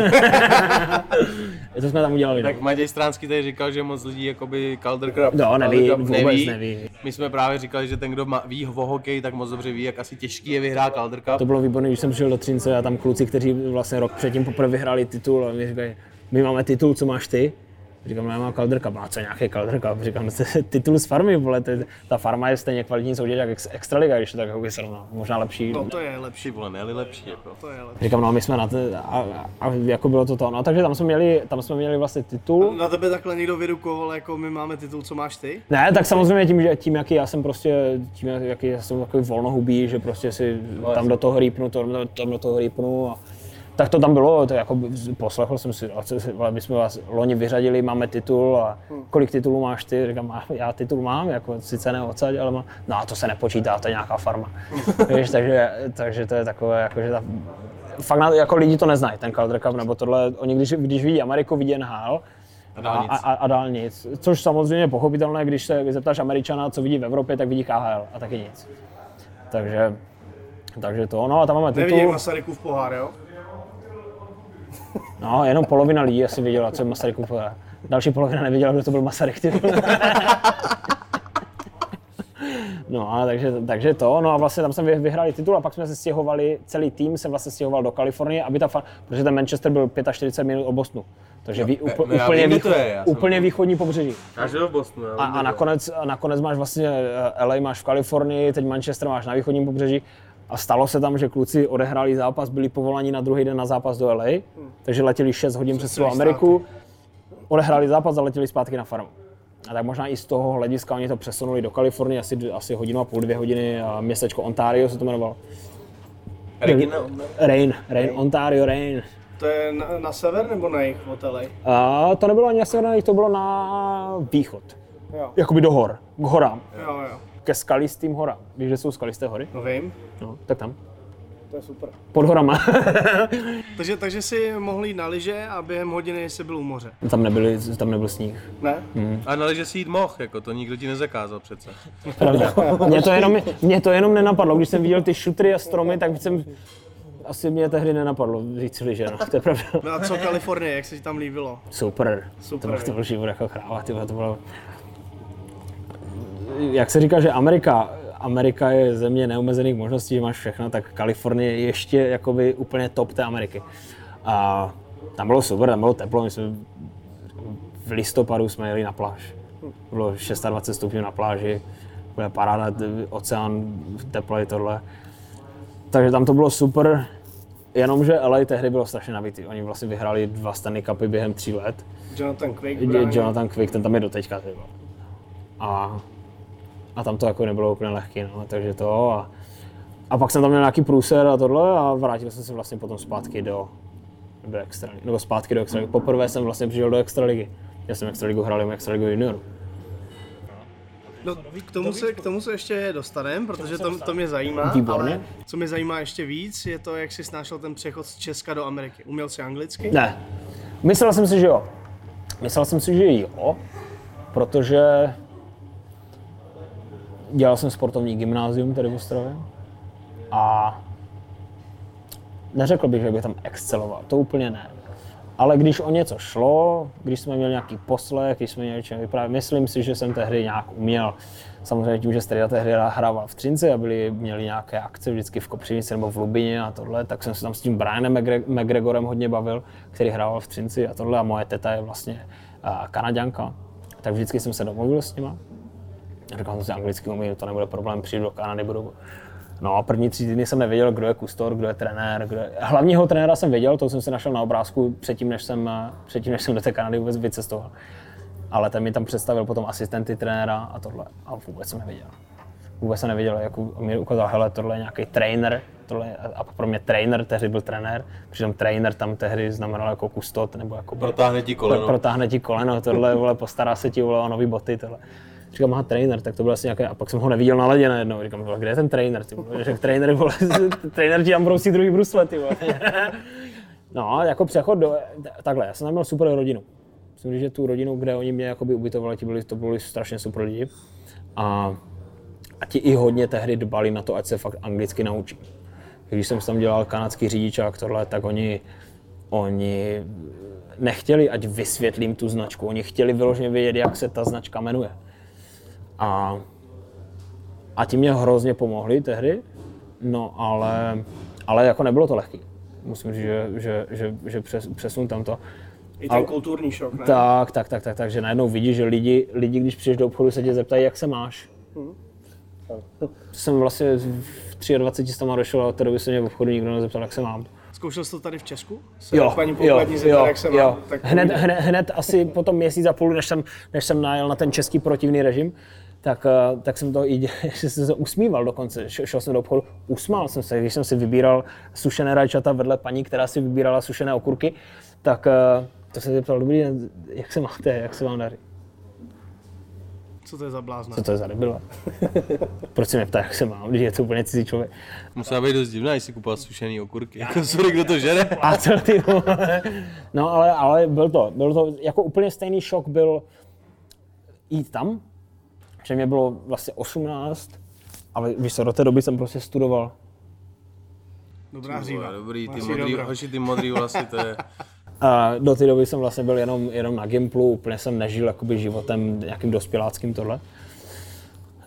to jsme tam udělali. Tak Matěj Stránský tady říkal, že moc lidí jakoby Calder Cup, No, neví, vůbec neví. My jsme právě říkali, že ten, kdo má, ví o hokej, tak moc dobře ví, jak asi těžký je vyhrát Calder Cup. To bylo výborné, když jsem přišel do Třince a tam kluci, kteří vlastně rok předtím poprvé vyhráli titul a mi říkají, my máme titul, co máš ty? Říkám, no, já mám Calder Cup, a co nějaký Calder Cup? Říkám, no, to je titul z farmy, vole, to je, ta farma je stejně kvalitní soutěž jak ex- Extraliga, když to tak jako srovná, možná lepší. No to je lepší, Ty vole, ne lepší, jako. to je lepší. Říkám, no my jsme na to, a, a, jako bylo to to, no takže tam jsme měli, tam jsme měli vlastně titul. Na tebe takhle někdo vyrukoval, jako my máme titul, co máš ty? Ne, tak samozřejmě tím, že tím, jaký já jsem prostě, tím, jaký já jsem takový volnohubý, že prostě si tam do toho rýpnu, to, tam do toho rýpnu a tak to tam bylo, to jako poslechl jsem si, ale my jsme vás loni vyřadili, máme titul a kolik titulů máš ty? Říkám, "Má- já titul mám, jako sice ne odsaď, ale mám, no a to se nepočítá, to je nějaká farma. Víš, takže, takže to je takové, jako, že ta, fakt na, jako lidi to neznají, ten Calder Cup nebo tohle, oni když, když vidí Ameriku, vidí NHL, A dál nic. a, a, a dál nic. Což samozřejmě je pochopitelné, když se zeptáš Američana, co vidí v Evropě, tak vidí KHL a taky nic. Takže, takže to, no a tam máme Nevidím titul. Masarykův pohár, jo? No, jenom polovina lidí asi viděla, co je Masarykův. Další polovina neviděla, kdo to byl Masaryk. Ty. No a takže, takže to, no a vlastně tam jsme vy- vyhráli titul a pak jsme se stěhovali, celý tým se vlastně stěhoval do Kalifornie, aby ta, fa- protože ten Manchester byl 45 minut od Bostonu. Takže vý, úpl, no úplně, východ, to je, úplně východní pobřeží. Žil v Bostonu. A, a nakonec, a nakonec máš vlastně eh, LA máš v Kalifornii, teď Manchester máš na východním pobřeží. A stalo se tam, že kluci odehráli zápas, byli povolaní na druhý den na zápas do LA, takže letěli 6 hodin přes celou Ameriku, odehráli zápas a letěli zpátky na farmu. A tak možná i z toho hlediska oni to přesunuli do Kalifornie, asi, asi hodinu a půl, dvě hodiny, a městečko Ontario se to jmenovalo. Regina, Rain, Rain, Ontario, Rain. To je na, na sever nebo na jih od LA? A to nebylo ani na sever, to bylo na východ. Jo, Jakoby do hor, k horám, jo, jo. Ke skalistým horám. Víš, že jsou skalisté hory? No vím, No, tak tam. to je super. Pod horama. Takže, takže si mohl jít na lyže a během hodiny jsi byl u moře. tam, nebyly, tam nebyl sníh. Ne? A na že si jít mohl, jako to nikdo ti nezakázal přece. Pravda. mě, to jenom, mě to jenom nenapadlo. Když jsem viděl ty šutry a stromy, tak jsem asi mě tehdy nenapadlo říct si, že no, to je pravda. No a co Kalifornie, jak se ti tam líbilo? Super. Super, To byl, to byl život jako kráva, to bylo... Jak se říká, že Amerika, Amerika je země neomezených možností, že máš všechno, tak Kalifornie je ještě jakoby úplně top té Ameriky. A tam bylo super, tam bylo teplo, my jsme v listopadu jsme jeli na pláž. Bylo 26 stupňů na pláži, byla paráda, oceán, teplej tohle. Takže tam to bylo super, jenomže LA tehdy bylo strašně nabitý. Oni vlastně vyhráli dva Stanley Cupy během tří let. Jonathan Quick. Jonathan Quick, ten tam je doteďka. Ty vole. A, a tam to jako nebylo úplně lehký, no, takže to. A, a pak jsem tam měl nějaký průser a tohle a vrátil jsem se vlastně potom zpátky do, do extraligy, nebo zpátky do extraligy. Poprvé jsem vlastně přišel do extraligy. Já jsem extraligu hrál jenom extraligu junior. No, k tomu, se, k tomu se ještě dostaneme, protože to, to mě zajímá, Výborně. ale co mě zajímá ještě víc, je to, jak jsi snášel ten přechod z Česka do Ameriky. Uměl jsi anglicky? Ne. Myslel jsem si, že jo. Myslel jsem si, že jo, protože dělal jsem sportovní gymnázium tady v Ostravě a neřekl bych, že bych tam exceloval, to úplně ne. Ale když o něco šlo, když jsme měli nějaký poslech, když jsme měli čem vyprávět, myslím si, že jsem tehdy nějak uměl. Samozřejmě tím, že Strida tehdy hrával v Třinci a byli, měli nějaké akce vždycky v Kopřivnici nebo v Lubině a tohle, tak jsem se tam s tím Brianem McGre- McGregorem hodně bavil, který hrával v Třinci a tohle a moje teta je vlastně uh, Kanaďanka. Tak vždycky jsem se domluvil s nima. Říkal jsem si, anglicky umím, to nebude problém, přijdu do Kanady, budu No a první tři týdny jsem nevěděl, kdo je kustor, kdo je trenér. Kdo je... Hlavního trenéra jsem věděl, to jsem si našel na obrázku předtím, než jsem, předtím, než jsem do té Kanady vůbec vycestoval. Ale ten mi tam představil potom asistenty trenéra a tohle. A vůbec jsem nevěděl. Vůbec jsem nevěděl, jak mi ukázal, hele, tohle je nějaký trainer, tohle je, a pro mě trainer, tehdy byl trenér, přitom trainer tam tehdy znamenal jako kustot, nebo jako Protáhne ti koleno. protáhne ti koleno, tohle, vole, postará se ti vole, o nový boty, tohle. Říkám, aha, trenér, tak to byl asi nějaké, a pak jsem ho neviděl na ledě najednou, říkám, vole, kde je ten trenér, ty vole, řekl trenér, vole, trenér ti tam brousí druhý brusle, ty vole. No, jako přechod do, takhle, já jsem tam měl super rodinu. Myslím, že tu rodinu, kde oni mě jakoby ubytovali, ti byli, to byli strašně super lidi. A, a ti i hodně tehdy dbali na to, ať se fakt anglicky naučí. Když jsem tam dělal kanadský řidičák tohle, tak oni, oni nechtěli, ať vysvětlím tu značku. Oni chtěli vyloženě vědět, jak se ta značka jmenuje. A, a ti mě hrozně pomohli tehdy, no ale, ale jako nebylo to lehký. Musím říct, že, že, že, že přes, přesun tam to. I ten kulturní šok, ne? Tak, tak, tak, tak, takže najednou vidíš, že lidi, lidi, když přijdeš do obchodu, se tě zeptají, jak se máš. Jsem vlastně v 23 s tam došel a od té doby se mě v obchodu nikdo nezeptal, jak se mám. Zkoušel jsi to tady v Česku? Se Jo, paní jo, zeptat, jo, jak se jo. mám? Tak Hned, hned, hned asi po tom měsíc a půl, než jsem, než jsem najel na ten český protivný režim, tak, eh, tak jsem to i že jsem se usmíval dokonce. Šel jsem do obchodu, usmál jsem se, když jsem si vybíral sušené rajčata vedle paní, která si vybírala sušené okurky, tak eh, to jsem se zeptal, dobrý den, jak se máte, jak se vám daří? Co to je za blázna? Co to je za debila? Proč se mě ptá, jak se mám, když je to úplně cizí člověk? Musela být dost divná, jestli kupovat sušený okurky. Jako sorry, kdo to žere? A co ty? No ale, ale byl to, byl to, jako úplně stejný šok byl jít tam, že mě bylo vlastně 18, ale víš do té doby jsem prostě studoval. Dobrá hříva. Dobrý, ty Máš modrý, hoši, ty modrý vlasy, to je... A do té doby jsem vlastně byl jenom, jenom na Gimplu, úplně jsem nežil jakoby životem nějakým dospěláckým tohle.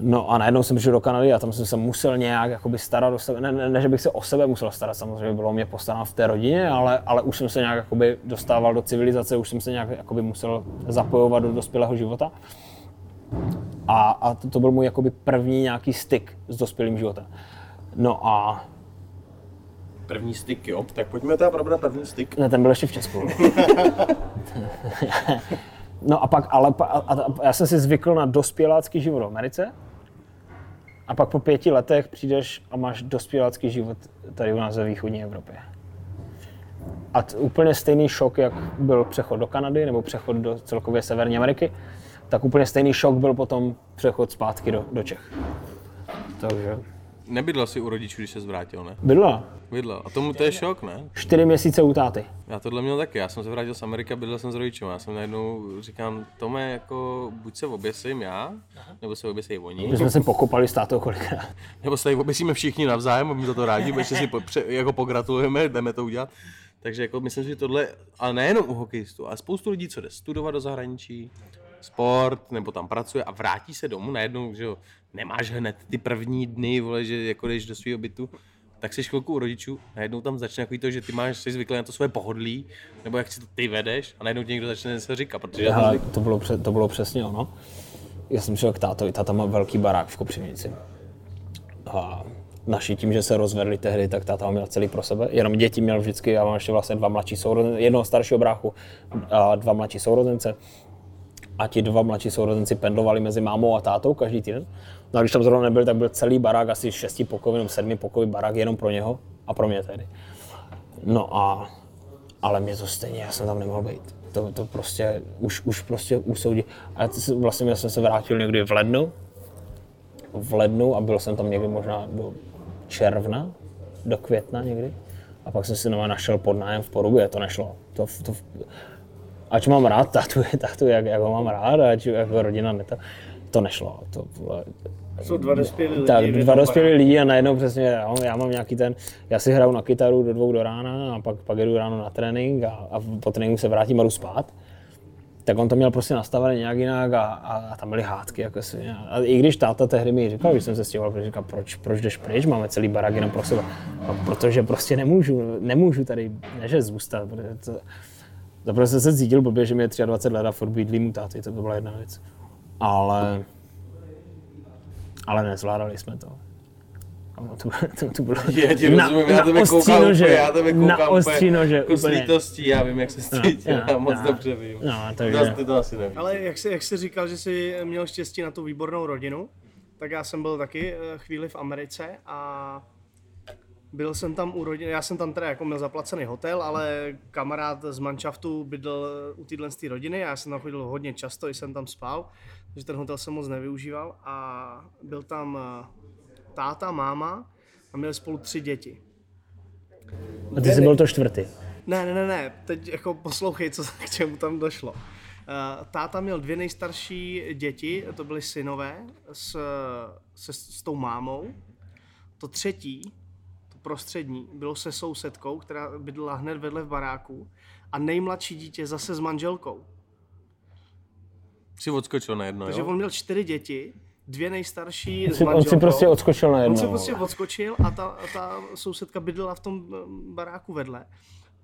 No a najednou jsem přišel do Kanady a tam jsem se musel nějak jakoby starat o sebe. Ne, ne, ne, že bych se o sebe musel starat, samozřejmě bylo mě postaráno v té rodině, ale, ale už jsem se nějak jakoby dostával do civilizace, už jsem se nějak jakoby musel zapojovat do dospělého života. A, a to, to byl můj jakoby první nějaký styk s dospělým životem. No a První styk, jo? Tak pojďme teda probrat první styk. Ne, ten byl ještě v Česku. no a pak, ale a, a, a já jsem si zvykl na dospělácký život v Americe. A pak po pěti letech přijdeš a máš dospělácký život tady u nás ve východní Evropě. A t- úplně stejný šok, jak byl přechod do Kanady nebo přechod do celkově Severní Ameriky, tak úplně stejný šok byl potom přechod zpátky do, do Čech. Takže Nebydlel jsi u rodičů, když se zvrátil, ne? bydla Bydlel. A tomu to je šok, ne? čtyři měsíce u táty. Já tohle měl taky. Já jsem se vrátil z Ameriky a bydlel jsem s rodičem. Já jsem najednou říkám, Tome, jako buď se oběsím já, nebo se oběsí oni, My jsme se pokopali s tátou kolikrát. nebo se tady oběsíme všichni navzájem, a my za to rádi, protože si po, pře, jako pogratulujeme, jdeme to udělat. Takže jako myslím si, že tohle, ale nejenom u hokejistů, ale spoustu lidí, co jde studovat do zahraničí, sport, nebo tam pracuje a vrátí se domů najednou, že jo, nemáš hned ty první dny, vole, že jako jdeš do svého bytu, tak jsi chvilku u rodičů, najednou tam začne jako to, že ty máš, jsi zvyklý na to své pohodlí, nebo jak si to ty vedeš a najednou ti někdo začne něco říkat, protože já to to bylo, pře- to bylo přesně ono. Já jsem šel k tátovi, táta má velký barák v Kopřivnici. A naši tím, že se rozvedli tehdy, tak táta ho měl celý pro sebe. Jenom děti měl vždycky, já mám ještě vlastně dva mladší sourozence, jednoho staršího bráchu a dva mladší sourozence. A ti dva mladší sourozenci pendlovali mezi mámou a tátou každý týden. No a když tam zrovna nebyl, tak byl celý barák, asi šestipokojový nebo sedmipokojový barák jenom pro něho a pro mě tehdy. No a, ale mě to stejně, já jsem tam nemohl být. To, to prostě, už, už prostě usoudí. A vlastně já jsem se vrátil někdy v lednu, v lednu a byl jsem tam někdy možná do června, do května někdy. A pak jsem si znova našel podnájem v Porubě, to nešlo. To, to, ať mám rád tátu, tátu jak, jak ho mám rád, ať jako rodina ne, to, to nešlo. To, Jsou dva dospělí lidi. tak dva dospělí lidi a najednou přesně, já, já mám nějaký ten, já si hraju na kytaru do dvou do rána a pak, pak jedu ráno na trénink a, a po tréninku se vrátím a jdu spát. Tak on to měl prostě nastavené nějak jinak a, a, a tam byly hádky. Jako si, a i když táta tehdy mi říkal, když jsem se stěhoval, protože říkal, proč, proč jdeš pryč, máme celý barák jenom pro sebe. No, protože prostě nemůžu, nemůžu tady, ne že zůstat, protože to, Zaprvé jsem se cítil blbě, že mi je 23 let a furt bydlím u táty, to byla jedna věc. Ale, ale nezvládali jsme to. Ano, to, to, to bylo Já ti rozumím, já tebe ostří koukám nože, úplně, já tebe koukám na ostří nože, jako s úplně. lítostí, já vím, jak se cítil, No, já moc no. dobře vím. No, takže- Zas ty to asi nevíš. Ale jak jsi, jak jsi říkal, že jsi měl štěstí na tu výbornou rodinu, tak já jsem byl taky eh, chvíli v Americe a byl jsem tam u rodiny, já jsem tam teda jako měl zaplacený hotel, ale kamarád z manšaftu bydl u téhle rodiny, já jsem tam chodil hodně často, i jsem tam spal, takže ten hotel jsem moc nevyužíval a byl tam eh, táta, máma a měli spolu tři děti. A ty jsi byl to čtvrtý. Ne, ne, ne, ne, teď jako poslouchej, co, k čemu tam došlo. Eh, Táta měl dvě nejstarší děti, to byly synové, s, se, s tou mámou. To třetí, prostřední bylo se sousedkou, která bydlela hned vedle v baráku a nejmladší dítě zase s manželkou. Si odskočil na jedno, Takže jo? on měl čtyři děti, dvě nejstarší s Si- On manželkou. si prostě odskočil na On jedno. se prostě odskočil a ta, a ta sousedka bydlela v tom eh, baráku vedle.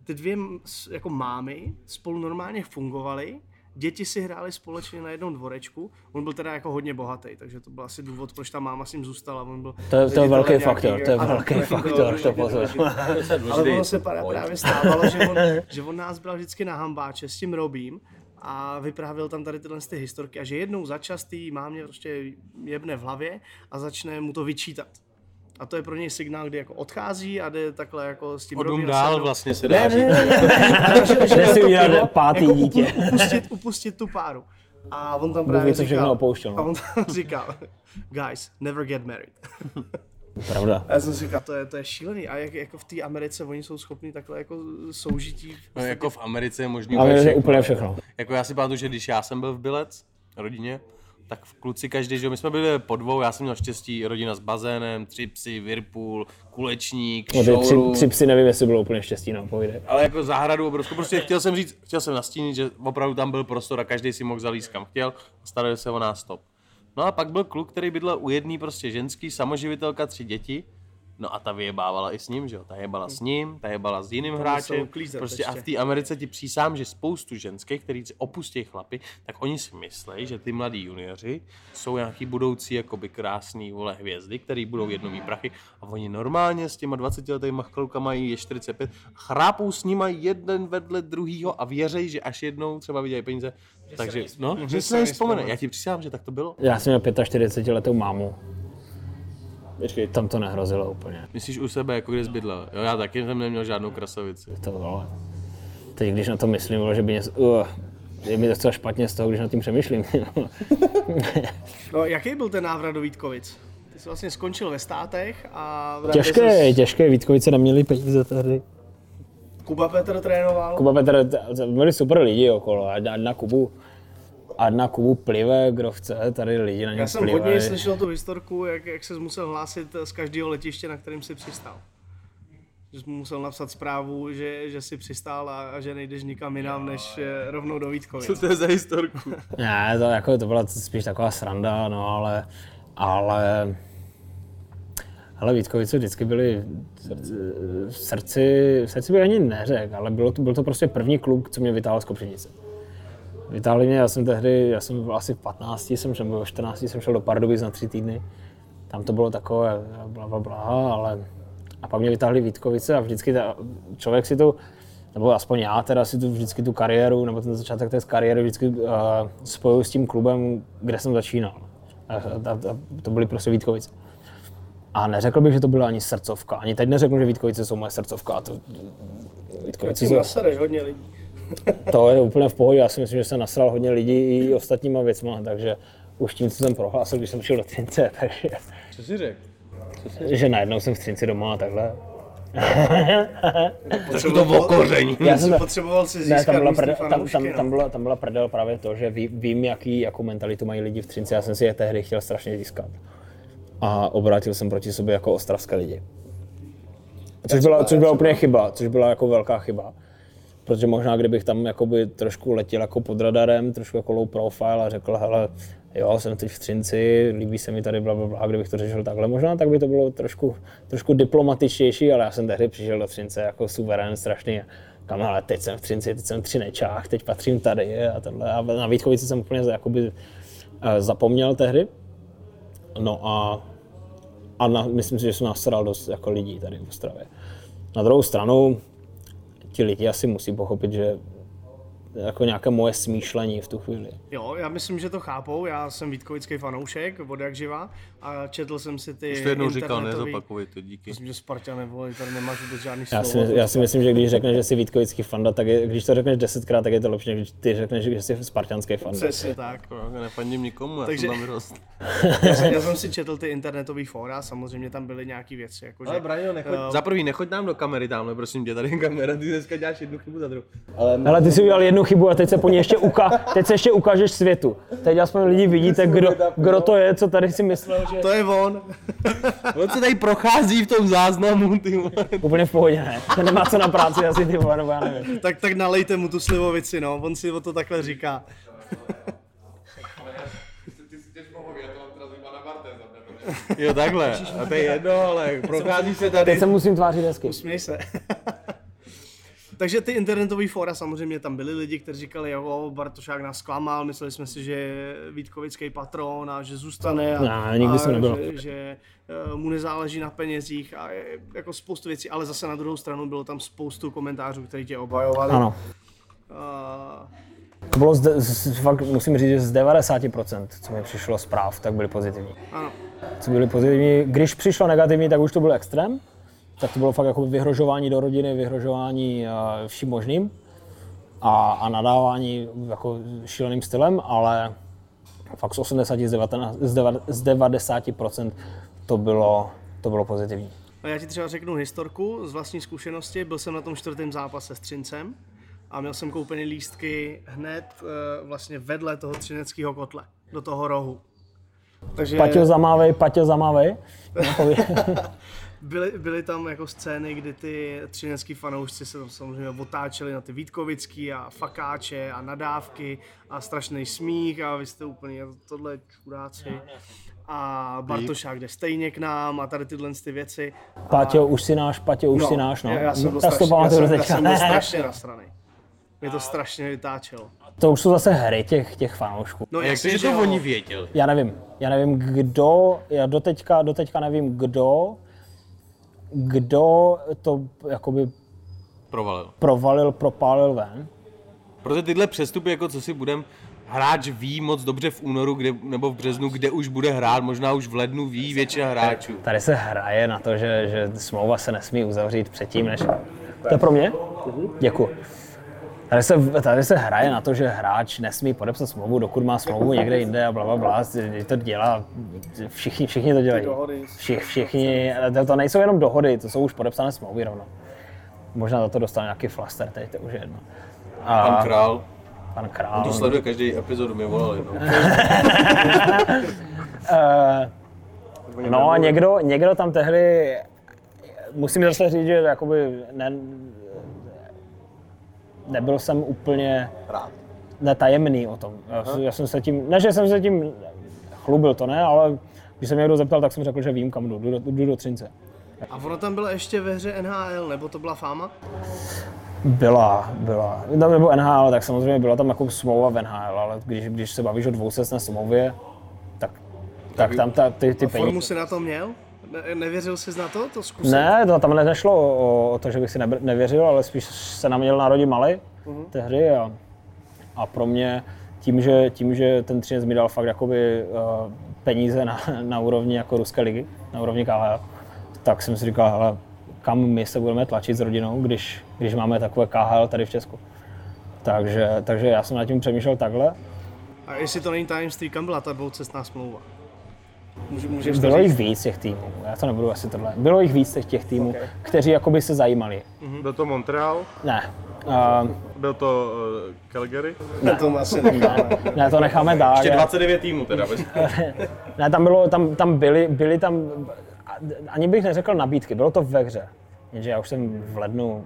Ty dvě s- jako mámy spolu normálně fungovaly, děti si hrály společně na jednom dvorečku. On byl teda jako hodně bohatý, takže to byl asi důvod, proč ta máma s ním zůstala. On byl To je- to je velký nějaký- faktor, to je ano, velký faktor, to pozor. Ale ono se právě, právě stávalo, že on, že on nás bral vždycky na hambáče s tím Robím a vyprávěl tam tady tyhle ty historky a že jednou za čas tý mámě prostě jebne v hlavě a začne mu to vyčítat. A to je pro něj signál, kdy jako odchází a jde takhle jako s tím Odum dál vlastně se dá říct. Si to udělat pivo, pátý jako dítě. upu- Upustit, upustit tu páru. A on tam právě co všechno říkal, opouštěl, no. a on tam říkal, guys, never get married. Pravda. A já jsem si říkal, to je, to je šílený. A jak, jako v té Americe oni jsou schopni takhle jako soužití. No, jako v Americe je možný Ale úplně je všechno. úplně všechno. Jako já si pamatuju, že když já jsem byl v Bilec, rodině, tak v kluci každý, že my jsme byli po dvou, já jsem měl štěstí, rodina s bazénem, tři psy, Whirlpool, kulečník, No, tři, tři psy nevím, jestli bylo úplně štěstí na povídek. ale jako zahradu obrovskou, prostě chtěl jsem říct, chtěl jsem nastínit, že opravdu tam byl prostor a každý si mohl zalíst kam chtěl a starali se o nás top. No a pak byl kluk, který bydlel u jedné prostě ženský, samoživitelka, tři děti, No a ta vyjebávala i s ním, že jo? Ta jebala s ním, ta jebala s jiným hráčem. Prostě a ještě. v té Americe ti přísám, že spoustu ženských, který si opustí chlapy, tak oni si myslí, že ty mladí junioři jsou nějaký budoucí jakoby krásný vole hvězdy, který budou jednou mít prachy a oni normálně s těma 20 letými chlukama mají je 45, chrápou s nima jeden vedle druhýho a věří, že až jednou třeba vydělají peníze. Takže, no, že se nevzpomene. Já ti přísám, že tak to bylo. Já jsem měl 45 letou mámu. Počkej, tam to nehrozilo úplně. Myslíš u sebe, jako kde jsi bydlel? Jo, já taky jsem neměl žádnou krasavici. To vole. Teď, když na to myslím, vole, že by něco... Uh, je mi docela špatně z toho, když nad tím přemýšlím. No, jaký byl ten návrat do Vítkovic? Ty jsi vlastně skončil ve státech a... těžké, ses- těžké, Vítkovice neměli peníze tehdy. Kuba Petr trénoval. Kuba Petr, byli super lidi okolo, ať na Kubu, ať na Kubu plive, kdo chce, tady lidi na něm Já jsem plive. hodně slyšel tu historku, jak, jak se musel hlásit z každého letiště, na kterém si přistál. Že jsi mu musel napsat zprávu, že, že si přistál a, a že nejdeš nikam jinam, než eh, rovnou do Vítkovic. to je za historku? Ne, to, jako, to byla spíš taková sranda, no ale, ale, ale Vítkovice vždycky byly v srdci, v srdci bych ani neřekl, ale bylo to, byl to prostě první klub, co mě vytáhl z Kopřivnice. Vytáhli mě, já jsem tehdy, já jsem byl asi v 15, jsem šel, v 14 jsem šel do Pardubic na tři týdny. Tam to bylo takové, bla, bla, bla, ale a pak mě vytáhli Vítkovice a vždycky ta, člověk si to, nebo aspoň já teda si tu vždycky tu kariéru, nebo ten začátek té kariéry vždycky uh, spojuju s tím klubem, kde jsem začínal. A, a, a to byly prostě Vítkovice. A neřekl bych, že to byla ani srdcovka. Ani teď neřeknu, že Vítkovice jsou moje srdcovka. To, Vítkovice jsou, hodně lidí. To je úplně v pohodě. Já si myslím, že se nasral hodně lidí i ostatníma věcma, takže už tím, co jsem prohlásil, když jsem šel do Třince, takže, Co jsi řekl? že najednou jsem v Třinci doma a takhle. Trošku to okoření. Já jsem, Potřeboval si ne, získat tam byla, tam, tam, no. tam, byla, tam byla prdel právě to, že ví, vím, jaký, jakou mentalitu mají lidi v Třinci. Já jsem si je tehdy chtěl strašně získat. A obrátil jsem proti sobě jako ostravské lidi. Což byla, což byla úplně chyba, což byla jako velká chyba. Protože možná, kdybych tam jakoby trošku letěl jako pod radarem, trošku jako low profile a řekl, hele, jo, jsem teď v Třinci, líbí se mi tady bla, bla, bla, a kdybych to řešil takhle, možná tak by to bylo trošku, trošku diplomatičtější, ale já jsem tehdy přišel do Třince jako suverén strašný. Kam, ale teď jsem v Třinci, teď jsem v Třinečách, teď patřím tady a tohle. A na Vítkovici jsem úplně jakoby eh, zapomněl tehdy. No a, a na, myslím si, že jsem nasral dost jako lidí tady v Ostravě. Na druhou stranu, ti lidi asi musí pochopit, že jako nějaké moje smýšlení v tu chvíli. Jo, já myslím, že to chápou. Já jsem Vítkovický fanoušek, od jak živa, a četl jsem si ty Už to jednou říkal, nezopakuj to, díky. Myslím, že Sparta nebo tady nemáš vůbec žádný Já slovo. si, já si myslím, že když řekneš, že jsi Vítkovický fanda, tak je, když to řekneš desetkrát, tak je to lepší, než když ty řekneš, že jsi spartanský fanda. Přesně tak. Já Nefandím nikomu, já Takže- jsem tam. Já jsem, já jsem si četl ty internetový fóra, samozřejmě tam byly nějaké věci. Jako, Ale že, Braňo, nechoď, eh, za prvý nechoď nám do kamery tamhle, prosím tě, tady je kamera, ty dneska děláš jednu chybu za druhou. Ale ty jsi udělal jednu jednu chybu a teď se po ní ještě, uka, teď se ještě ukážeš světu. Teď aspoň lidi vidíte, kdo, kdo to je, co tady si myslel, že To je on. On se tady prochází v tom záznamu, ty vole. úplně v pohodě, ne? Ten nemá co na práci asi, ty vole, nebo já nevím. tak, tak nalejte mu tu slivovici, no. On si o to takhle říká. Jo, takhle. A to je jedno, ale prochází se tady. Teď se musím tvářit hezky. Směj se. Takže ty internetové fóra, samozřejmě tam byli lidi, kteří říkali, jo, Bartošák nás zklamal, mysleli jsme si, že je Vítkovický patron a že zůstane a, Ne, nikdy a jsem nebyl. že, že eh, mu nezáleží na penězích a je, jako spoustu věcí, ale zase na druhou stranu bylo tam spoustu komentářů, kteří tě obhajovali. Ano. A, To bylo, z, z, fakt musím říct, že z 90%, co mi přišlo zpráv, tak byly pozitivní. ano. Co byly pozitivní, když přišlo negativní, tak už to byl extrém. Tak to bylo fakt jako vyhrožování do rodiny, vyhrožování eh, vším možným a, a nadávání jako šíleným stylem, ale fakt z 80, z 19, z 9 z 90% to bylo, to bylo pozitivní. A já ti třeba řeknu historku z vlastní zkušenosti. Byl jsem na tom čtvrtém zápase s Třincem a měl jsem koupený lístky hned eh, vlastně vedle toho třineckého kotle, do toho rohu. Takže Paťo zamávej, Paťo zamávej. byly, byly tam jako scény, kdy ty třinecký fanoušci se tam samozřejmě otáčeli na ty Vítkovický a fakáče a nadávky a strašný smích a vy jste úplně tohle čuráci. A Bartošák jde stejně k nám a tady tyhle ty věci. Paťo, už si náš, Paťo, už si náš, no. Já, já jsem byl strašně, já jsem, já jsem byl strašně nasraný. Mě to strašně vytáčelo. To už jsou zase hry těch, těch fanoušků. No Jak že to oni věděli? Já nevím, já nevím, kdo, já doteďka, doteďka nevím, kdo, kdo to jakoby Provalil. provalil, propálil ven. Protože tyhle přestupy, jako co si budem, hráč ví moc dobře v únoru kde, nebo v březnu, kde už bude hrát, možná už v lednu ví většina hráčů. Tady se hraje na to, že, že smlouva se nesmí uzavřít předtím, než... To je pro mě? Děkuji. Tady se, tady se hraje na to, že hráč nesmí podepsat smlouvu, dokud má smlouvu někde jinde a bla, bla, bla. Že To dělá, všichni, všichni to dělají. dohody. Všich, všichni, to, to nejsou jenom dohody, to jsou už podepsané smlouvy rovno. Možná za to dostane nějaký flaster, teď to už je jedno. A Pan Král, pan král. to sleduje každý epizodu, mi volali. No. Eh, No a někdo, někdo tam tehdy, musím zase říct, že jakoby ne, nebyl jsem úplně Rád. netajemný o tom. Já, já jsem se tím, ne, že jsem se tím chlubil, to ne, ale když se mě někdo zeptal, tak jsem řekl, že vím, kam jdu, jdu do, jdu do Třince. A ono tam bylo ještě ve hře NHL, nebo to byla fáma? Byla, byla. No, nebo NHL, tak samozřejmě byla tam jako smlouva v NHL, ale když, když se bavíš o dvousecné smlouvě, tak, tak tam ta, ty, ty Formu peníze... si na to měl? Ne, nevěřil jsi na to? To zkusit? Ne, to tam nešlo o, o to, že bych si nevěřil, ale spíš se na mě měl narodit malý Mhm. té hry a, a pro mě tím že, tím, že ten Třinec mi dal fakt jakoby uh, peníze na, na úrovni jako ruské ligy, na úrovni KHL, tak jsem si říkal, hele, kam my se budeme tlačit s rodinou, když, když máme takové KHL tady v Česku. Takže, takže já jsem nad tím přemýšlel takhle. A jestli to není tajemství, kam byla ta dvoucestná smlouva? Může, můžeš Bylo jich víc těch týmů, já to nebudu asi tohle. Bylo jich víc těch, těch týmů, kteří jakoby se zajímali. Byl to Montreal, Ne, uh, byl to uh, Calgary. Ne, to asi necháme. ne, to necháme dál. Ještě 29 týmů teda. Bez... Ne, tam, bylo, tam, tam byly, byly tam, ani bych neřekl nabídky, bylo to ve hře. Jenže já už jsem v lednu,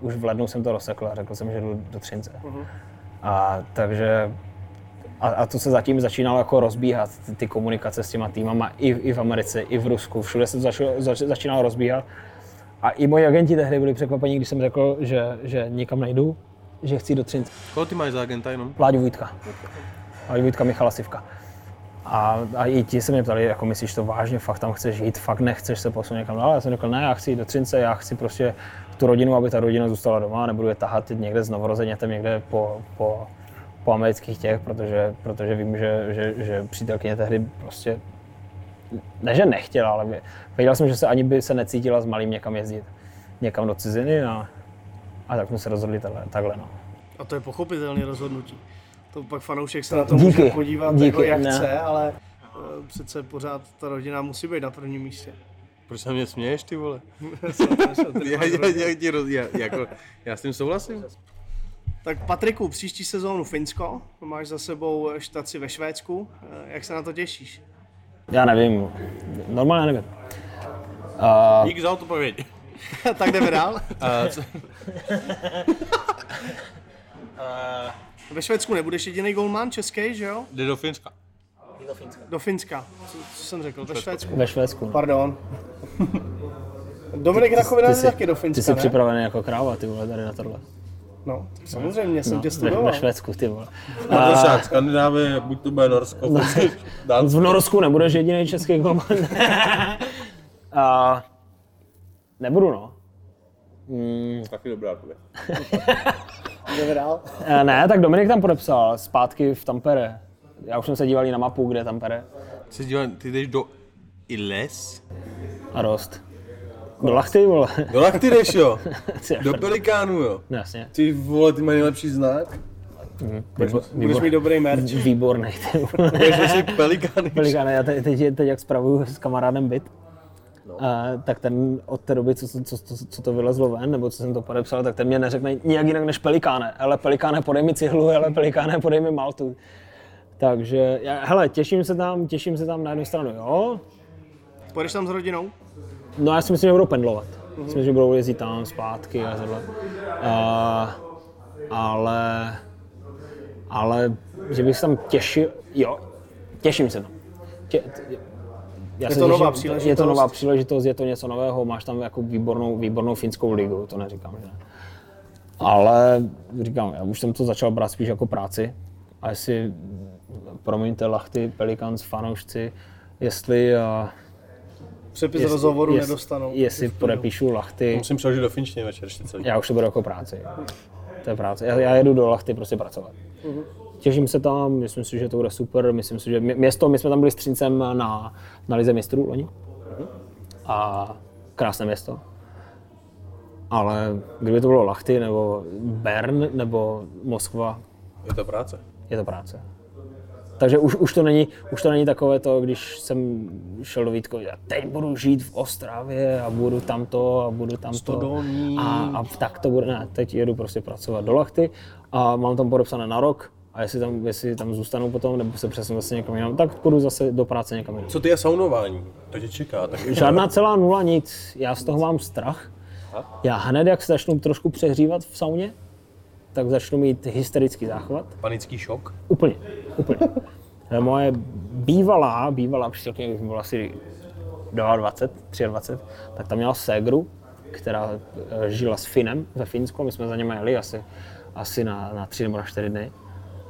už v lednu jsem to rozsekl a řekl jsem, že jdu do Třince. A takže, a, a to se zatím začínalo jako rozbíhat, ty, ty komunikace s těma týmama i, i v Americe, i v Rusku, všude se to začalo, zač, začínalo rozbíhat. A i moji agenti tehdy byli překvapení, když jsem řekl, že, že nikam nejdu, že chci do Třince. Koho ty máš za agenta jenom? Láďu Vojtka. Láďu Vojtka Michala Sivka. A, a i ti se mě ptali, jako myslíš to vážně, fakt tam chceš jít, fakt nechceš se posunout někam dál. Já jsem řekl, ne, já chci jít do Třince, já chci prostě tu rodinu, aby ta rodina zůstala doma, nebudu je tahat někde s novorozenětem, někde po, po, po amerických těch, protože, protože vím, že, že, že přítelkyně tehdy prostě, ne že nechtěla, ale vě- věděl jsem, že se ani by se necítila s malým někam jezdit, někam do ciziny a, a tak jsme se rozhodli takhle, takhle no. A to je pochopitelné rozhodnutí. To pak fanoušek se na to Díky, může podívat díky, jako jak ne. chce, ale eh, přece pořád ta rodina musí být na prvním místě. Proč se mě směješ, ty vole? Já, já, já, já, jako, já s tím souhlasím. Tak Patriku, příští sezónu Finsko, máš za sebou štaci ve Švédsku, Eh, jak se na to těšíš? Já nevím, normálně nevím. Dík za odpověď. tak jdeme dál. Uh, co, Ve Švédsku nebudeš jediný golman český, že jo? jde do Finska. Do Finska. Co, co jsem řekl? Ve Švédsku. Ve Švédsku. Pardon. Dominik Rachovina jde taky do ty Finska, jsi ne? připravený jako kráva, ty vole, tady na tohle. No, samozřejmě, jsem No, tě studoval. ve Švédsku, ty vole. Protože Skandinávie, buď to bude Norsko, No. Dánsko. V Norsku nebudeš jediný český golman. A nebudu, no. Taky dobrá odpověď. Jdeme dál. Eh, Ne, tak Dominik tam podepsal zpátky v Tampere. Já už jsem se díval na mapu, kde je Tampere. Jsi díval, ty jdeš do Iles? A dost. Do Lachty, vole. Do Lachty jdeš, jo? Do Pelikánu, jo? No, Jasně. Ty vole, ty mají nejlepší znak. Budeš mít dobrý merch. Výborný. Budeš nosit Pelikány. Pelikáne, já teď, teď, teď, jak spravuju s kamarádem byt, no. a, tak ten od té doby, co, co, co, co, co to vylezlo ven, nebo co jsem to podepsal, tak ten mě neřekne nijak jinak než Pelikáne. Ale Pelikáne, podej mi cihlu, ale Pelikáne, podej mi maltu. Takže, já, hele, těším se tam, těším se tam na jednu stranu, jo. Půjdeš tam s rodinou? No já si myslím, že budou pendlovat. Myslím, že budou jezdit tam zpátky a tohle. A, ale, ale, že bych se tam těšil, jo, těším se tam. Tě, t- já Je to nová Je příležitost. to nová příležitost, je to něco nového, máš tam jako výbornou, výbornou finskou ligu, to neříkám, že ne. Ale říkám, já už jsem to začal brát spíš jako práci. A jestli, promiňte, Lachty, Pelicans, fanoušci, jestli, a, Přepis jestli, rozhovoru jestli, nedostanou. jestli podepíšu Lachty, Musím přeložit do finštiny večer ještě celý. já už to beru jako práci. To je práce. Já, já jedu do Lachty prostě pracovat. Těším se tam, myslím si, že to bude super. Myslím si, že mě- město, my jsme tam byli s Třincem na, na Lize mistrů loni. A krásné město. Ale kdyby to bylo Lachty, nebo Bern, nebo Moskva, Je to práce. je to práce. Takže už, už, to není, už to není takové to, když jsem šel do Vítko, já teď budu žít v Ostravě a budu tamto a budu tamto. A, a tak to bude, ne, teď jedu prostě pracovat do Lachty a mám tam podepsané na rok a jestli tam, jestli tam zůstanu potom, nebo se přesunu zase někam jinam, tak půjdu zase do práce někam jinam. Co ty je saunování? To tě čeká. Tak Žádná celá nula, nic. Já z toho mám strach. Já hned, jak se začnu trošku přehřívat v sauně, tak začnu mít hysterický záchvat. Panický šok. Úplně, úplně. Moje bývalá, bývalá přítelkyně, když mi bylo asi 22, 23, tak tam měla ségru, která eh, žila s Finem ve Finsku, my jsme za něma jeli asi, asi na, na tři nebo na čtyři dny.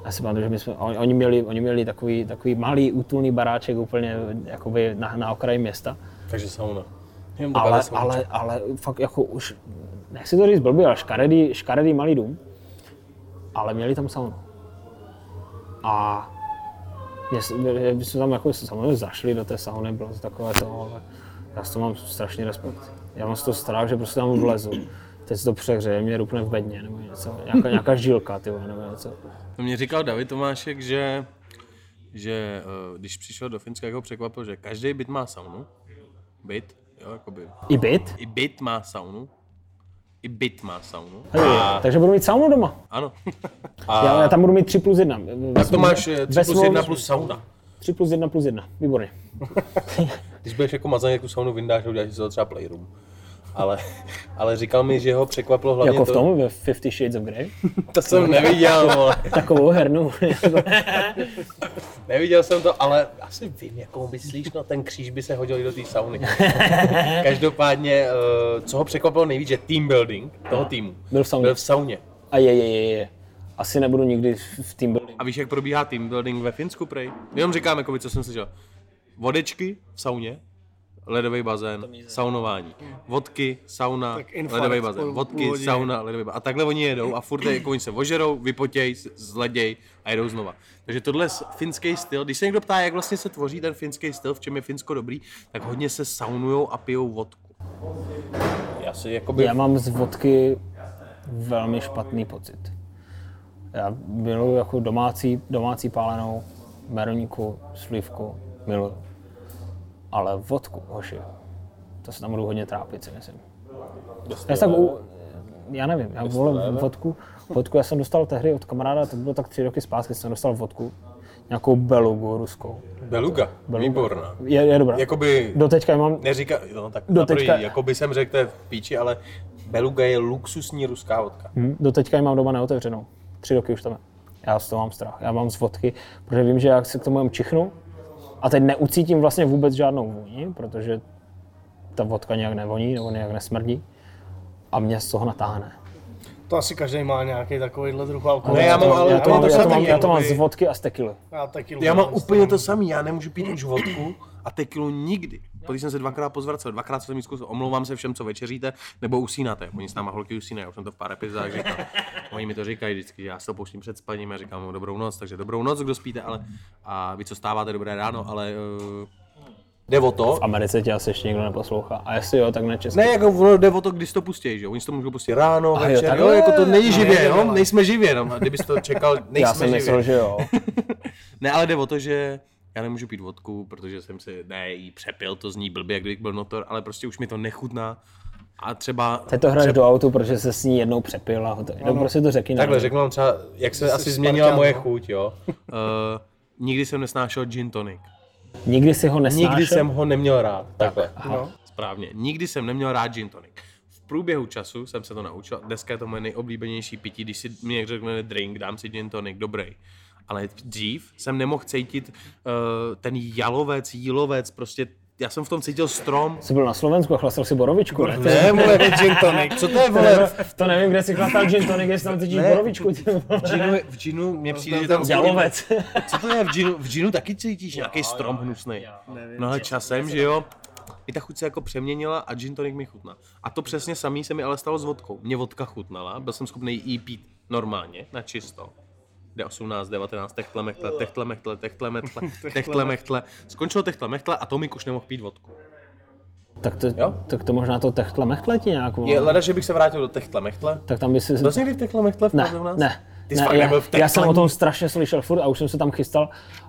Já si pamatuju, že my jsme, oni, oni, měli, oni měli takový, takový malý útulný baráček úplně jakoby na, na okraji města. Takže sauna. Ale, ale, ale fakt jako už, nechci to říct blbě, ale škaredý, škaredý malý dům, ale měli tam saunu. A mě, my my jsme tam jako samozřejmě zašli do té sauny, bylo to takové to, ale já s to mám strašný respekt. Já mám z toho strach, že prostě tam vlezu. Teď se to přehřeje, mě rupne v bedně, nebo něco, nějaká, nějaká žilka, ty vole, nebo něco. To mě říkal David Tomášek, že, že eh, když přišel do Finska, jako překvapil, že každý byt má saunu. Byt, jo, jakoby. I byt? I byt má saunu. I byt má saunu. Hej, takže budu mít saunu doma. Ano. Já, já tam budu mít 3 plus 1. Tak to máš 3 plus 1 plus sauna. 3 plus 1 plus 1, výborně. Když budeš jako mazaný, jak tu saunu vyndáš a uděláš si toho třeba playroom. Ale, ale říkal mi, že ho překvapilo hlavně Jako v to, tom, ve Fifty Shades of Grey. to jsem neviděl, vole. Takovou hernu. Neviděl jsem to, ale asi vím, jakou myslíš, no ten kříž by se hodil i do té sauny. Každopádně, eh, co ho překvapilo nejvíc, že team building toho týmu Byl v sauně. byl v sauně. A je, je, je, je. Asi nebudu nikdy v team building. A víš, jak probíhá team building ve Finsku, prej? Jenom říkám, jako co jsem slyšel. Vodečky v sauně, ledový bazén, saunování. Vodky, sauna, ledový bazén. Vodky, sauna, ledový bazén. A takhle oni jedou a furt jako oni se ožerou, vypotěj, zleděj a jedou znova. Takže tohle je finský styl. Když se někdo ptá, jak vlastně se tvoří ten finský styl, v čem je Finsko dobrý, tak hodně se saunujou a pijou vodku. Já si jakoby... Já mám z vodky velmi špatný pocit. Já miluji jako domácí, domácí pálenou, meroníku, slivku, miluji. Ale vodku, hoši, to se tam budu hodně trápit, si myslím. Já tak u, já nevím, já vole vodku, vodku, já jsem dostal tehdy od kamaráda, to bylo tak tři roky zpátky, jsem dostal vodku, nějakou belugu ruskou. Beluga, výborná. Je, je dobrá. Jakoby, Doteďka mám, neříká, no tak Do na první, teďka- jakoby jsem řekl, to je v píči, ale Beluga je luxusní ruská vodka. hm, doteďka ji mám doma neotevřenou. Tři roky už tam je. Já z toho mám strach. Já mám z vodky, protože vím, že jak se k tomu jen čichnu a teď neucítím vlastně vůbec žádnou vůni, protože ta vodka nějak nevoní nebo nějak nesmrdí a mě z toho natáhne. To asi každý má nějaký takovýhle druh alkoholu. Ne, já mám ale já to, mám, úplně já, to mám, já to mám z vodky a z tekily. Já, taky Já mám úplně to samý, já nemůžu pít už vodku a tekilu nikdy. Když jsem se dvakrát pozvracel, dvakrát jsem jí zkusil, omlouvám se všem, co večeříte, nebo usínáte. Oni s náma holky usínají, já už jsem to v pár epizodách říkal. Oni mi to říkají vždycky, že já se to pouštím před spaním a říkám mu dobrou noc, takže dobrou noc, kdo spíte, ale a vy co stáváte, dobré ráno, ale uh, jde o to, V Americe tě asi ještě nikdo neposlouchá. A jestli jo, tak česky. ne, jako ono jde o to, kdy to pustí, že jo? Oni si to můžou pustit ráno, A jo, večer, jo, takhle. jako to není No, živě, jo, jo, jo. nejsme živě, no, a kdybys to čekal, nejsme já jsem živě. myslel, že jo. Ne, ale jde o to, že já nemůžu pít vodku, protože jsem si, ne, jí přepil, to zní blbě, jak kdybych byl notor, ale prostě už mi to nechutná. A třeba... Teď to hraješ do autu, protože se s ní jednou přepil a hotový. No, prostě to řekni. Takhle, řeknu vám třeba, jak se asi změnila Spartan, moje no. chuť, jo. Uh, nikdy jsem nesnášel gin tonic. Nikdy si ho nesnášel? Nikdy jsem ho neměl rád. Takhle. No. Správně. Nikdy jsem neměl rád gin tonic. V průběhu času jsem se to naučil. Dneska je to moje nejoblíbenější pití. Když si mi někdo řekne drink, dám si gin tonic, dobrý. Ale dřív jsem nemohl cítit uh, ten jalovec, jílovec, prostě já jsem v tom cítil strom. Jsi byl na Slovensku a chlastal si borovičku, ne? Ne, vole, gin tonic. Co to je, vole? To nevím, kde si chlastal gin tonic, jestli tam cítíš Ne. borovičku. V džinu, v džinu mě přijde, že tam... Jalovec. Co to je v džinu? V džinu taky cítíš nějaký strom hnusný. No ale časem, že jo, i ta chuť se jako přeměnila a gin tonic mi chutná. A to přesně samý se mi ale stalo s vodkou. Mě vodka chutnala, byl jsem schopný jí pít normálně, na čisto. D18, 19, techtle, mechtle, techtle, mechtle, techtle, mechtle, techtle, mechtle. Skončilo techtle, mechtle a Tomik už nemohl pít vodku. tak, to, Jo? tak to možná to techtle mechle ti nějak. Je leda, že bych se vrátil do techtle, mechtle. Tak tam by si... Byl jsi někdy v techtle, mechtle v Ne, u nás? ne. Ty jsi ne fakt já, nebyl v já jsem o tom strašně slyšel furt a už jsem se tam chystal.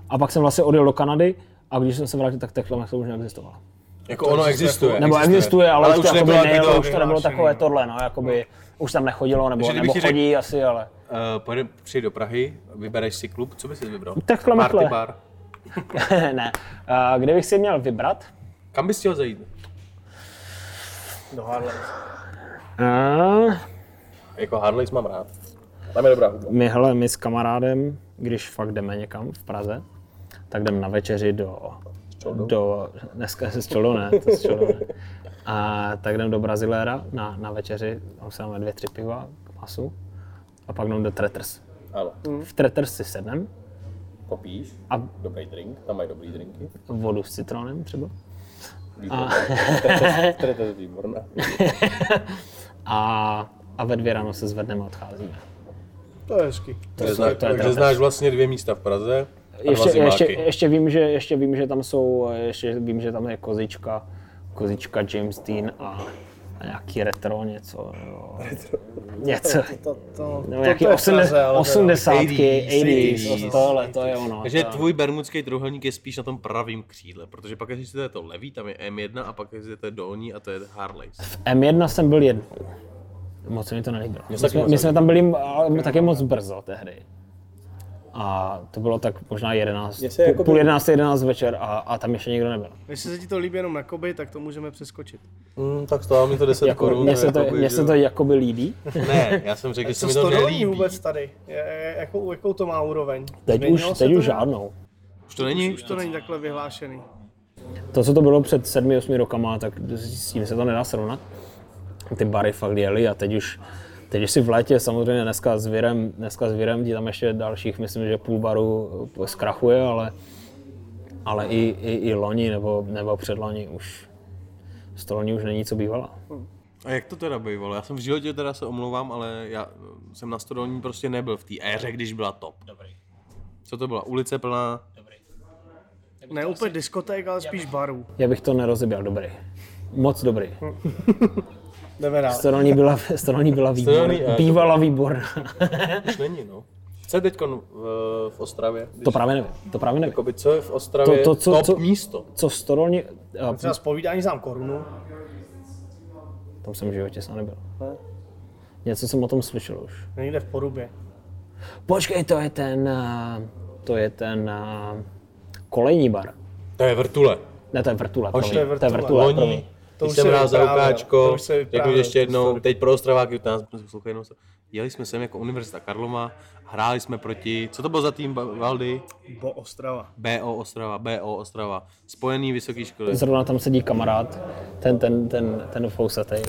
A pak jsem vlastně odjel do Kanady a když jsem se vrátil, tak techtle mechle už neexistovalo. Jako ono existuje. Nebo existuje, ale, ale už to, už nebylo takové už to nebylo takové tohle, no, jakoby už tam nechodilo, nebo, nebo chodí asi, ale... Uh, pojede, přijď do Prahy, vybereš si klub, co bys si vybral? Techtle Party mechle. bar. ne. Uh, kdybych si měl vybrat, Kam bys chtěl zajít? Do Harley. uh, Jako Harleys mám rád. Tam je dobrá hudba. my, hele, my s kamarádem, když fakt jdeme někam v Praze, tak jdeme na večeři do, do dneska se s čoldou ne, to s čoldou ne. A tak jdeme do Braziléra na, na večeři, tam si dáme dvě, tři piva k masu a pak jdeme do Tretters. Ano. V Tretters si sednem Popíš. a Dobrý drink, tam mají dobrý drinky. vodu s citronem třeba. To je výborné. A, a ve dvě ráno se zvedneme a odcházíme. To je hezky. Takže, je- zná, to je takže Tretters. znáš vlastně dvě místa v Praze a Ještě, ještě, ještě, vím, že, ještě vím, že tam jsou, ještě vím, že tam je kozička, kozička James Dean a, a nějaký retro něco. Jo. Něco. To, to, Nebo to, nějaký v ale to- 80, 80s, 80s, tohle, to je ono. Takže to- tvůj bermudský trůhelník je spíš na tom pravém křídle, protože pak jestli to je to levý, tam je M1 a pak jestli to je dolní a to je Harley. M1 jsem byl jednou. Moc se mi to nelíbilo. My jsme, my jsme tam byli ale taky moc brzo tehdy. A to bylo tak možná 11, Mně se půl, jakoby- půl 11, 11 večer a, a tam ještě nikdo nebyl. Jestli se ti to líbí jenom na koby, tak to můžeme přeskočit. Mm, tak stálo mi to 10 Jako, korun. mně se to, jakoby, se to jakoby líbí. Ne, já jsem řekl, že se Co mi to nelíbí. vůbec tady? Je, jakou, jakou to má úroveň? Teď Změnilo už, teď už žádnou. Už to není? Už to není takhle vyhlášený. To, co to bylo před 7-8 rokama, tak s tím se to nedá srovnat. Ty bary fakt jeli a teď už, teď si v létě samozřejmě dneska s Virem, dneska s Virem ti tam ještě dalších, myslím, že půl baru zkrachuje, ale, ale i, i, i loni nebo, nebo předloni už stolní už není co bývala. A jak to teda bývalo? Já jsem v životě teda se omlouvám, ale já jsem na Stodolní prostě nebyl v té éře, když byla top. Dobrý. Co to byla? Ulice plná? Ne úplně diskoték, ale spíš barů. Já bych to nerozeběl, dobrý. Moc dobrý. Jdeme dál. Stolní byla, stolní byla výborná. Stolní, eh, Bývala výborná. Už není, no. Co je teď v, v Ostravě? Když, to právě nevím, to právě nevím. Jakoby, co je v Ostravě To- to, co- top co- místo? Co Stolní, a Třeba z povídání znám korunu. Tam jsem v životě sám nebyl. Něco jsem o tom slyšel už. Někde v Porubě. Počkej, to je ten, eh, to je ten eh, kolejní bar. To je vrtule. Ne, to je vrtule, Hoši, promiň. to je to je vrtule. vrtule, Loni. To když už jsem se hrál za Lukáčko, řeknu vyprávěl, ještě jednou, teď pro Ostraváky, to nás poslouchají jenom. Jeli jsme sem jako Univerzita Karlova, hráli jsme proti, co to bylo za tým Valdy? Bo Ostrava. BO Ostrava, BO Ostrava, spojený vysoký školy. Zrovna tam sedí kamarád, ten, ten, ten, ten fousatej,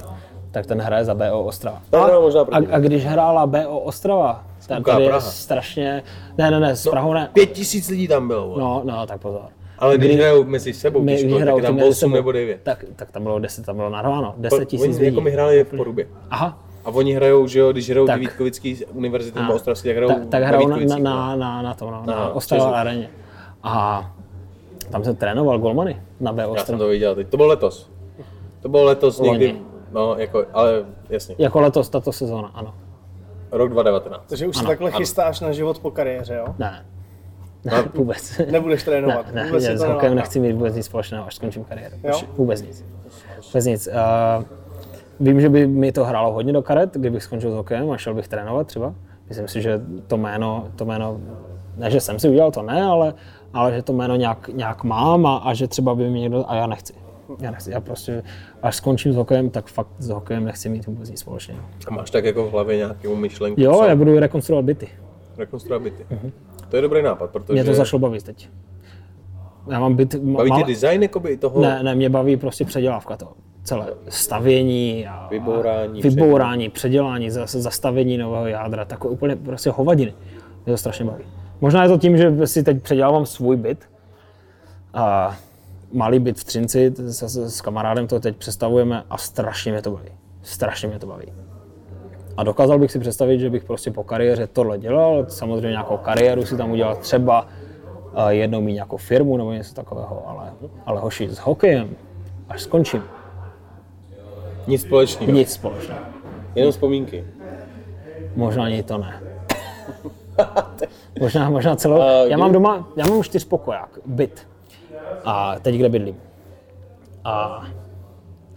tak ten hraje za BO Ostrava. A, proti a když hrála BO Ostrava, Kuká tady je strašně, ne, ne, ne, s Prahou ne. Pět tisíc lidí tam bylo, vole. No, no, tak pozor. Ale když hrajou mezi sebou, My, když hrajou tam ty mezi 8 sebou, nebo 9. Tak, tak tam bylo 10, tam bylo narváno, 10 tisíc Oni lidí. jako my hráli v Porubě. Aha, A oni hrajou, že jo, když hrajou Tak. Vítkovický univerzity nebo Ostravský, tak hrajou tak, tak hrajou na, na, Vítkovicích, na, no. na, na to, no, Na na Ostrava areně. A tam jsem trénoval golmany na BO Já jsem Ostrava. to viděl teď. To bylo letos. To bylo letos Loni. někdy, no, jako, ale jasně, Jako letos, tato sezóna, ano. rok 2019. Takže už se Ano, takhle ano. chystáš na život po kariéře, jo? Ne. Ne, vůbec. Nebudeš trénovat. Ne, ne, Vůbec ne se s hokejem nechci mít vůbec nic společného, až skončím kariéru. Jo? Už Vůbec nic. Vůbec nic. Uh, vím, že by mi to hrálo hodně do karet, kdybych skončil s hokejem a šel bych trénovat třeba. Myslím si, že to jméno, to jméno ne, že jsem si udělal, to ne, ale, ale že to jméno nějak, nějak mám a, a že třeba by mi někdo, a já nechci. Já nechci, já prostě, až skončím s hokejem, tak fakt s hokejem nechci mít vůbec nic společného. A máš tak jako v hlavě nějakou myšlenku, Jo, co? já budu rekonstruovat byty. rekonstruovat byty. To je dobrý nápad, protože Mě to zašlo bavit teď. Já mám byt, baví tě malé- design jakoby toho? Ne, ne, mě baví prostě předělávka to. Celé stavění a Vybourání, vybourání předělání, zase zastavení nového jádra, takové úplně prostě hovadiny. Mě to strašně baví. Možná je to tím, že si teď předělávám svůj byt. A malý byt v Třinci, s, s kamarádem to teď přestavujeme a strašně mě to baví. Strašně mě to baví. A dokázal bych si představit, že bych prostě po kariéře tohle dělal, samozřejmě nějakou kariéru si tam udělal třeba a jednou mít nějakou firmu nebo něco takového, ale, ale hoši s hokejem, až skončím, Nic společného, nic společného. jenom vzpomínky. Možná ani to ne. Možná, možná celou. A Já mám doma, já mám čtyřpokoják, byt. A teď kde bydlím. A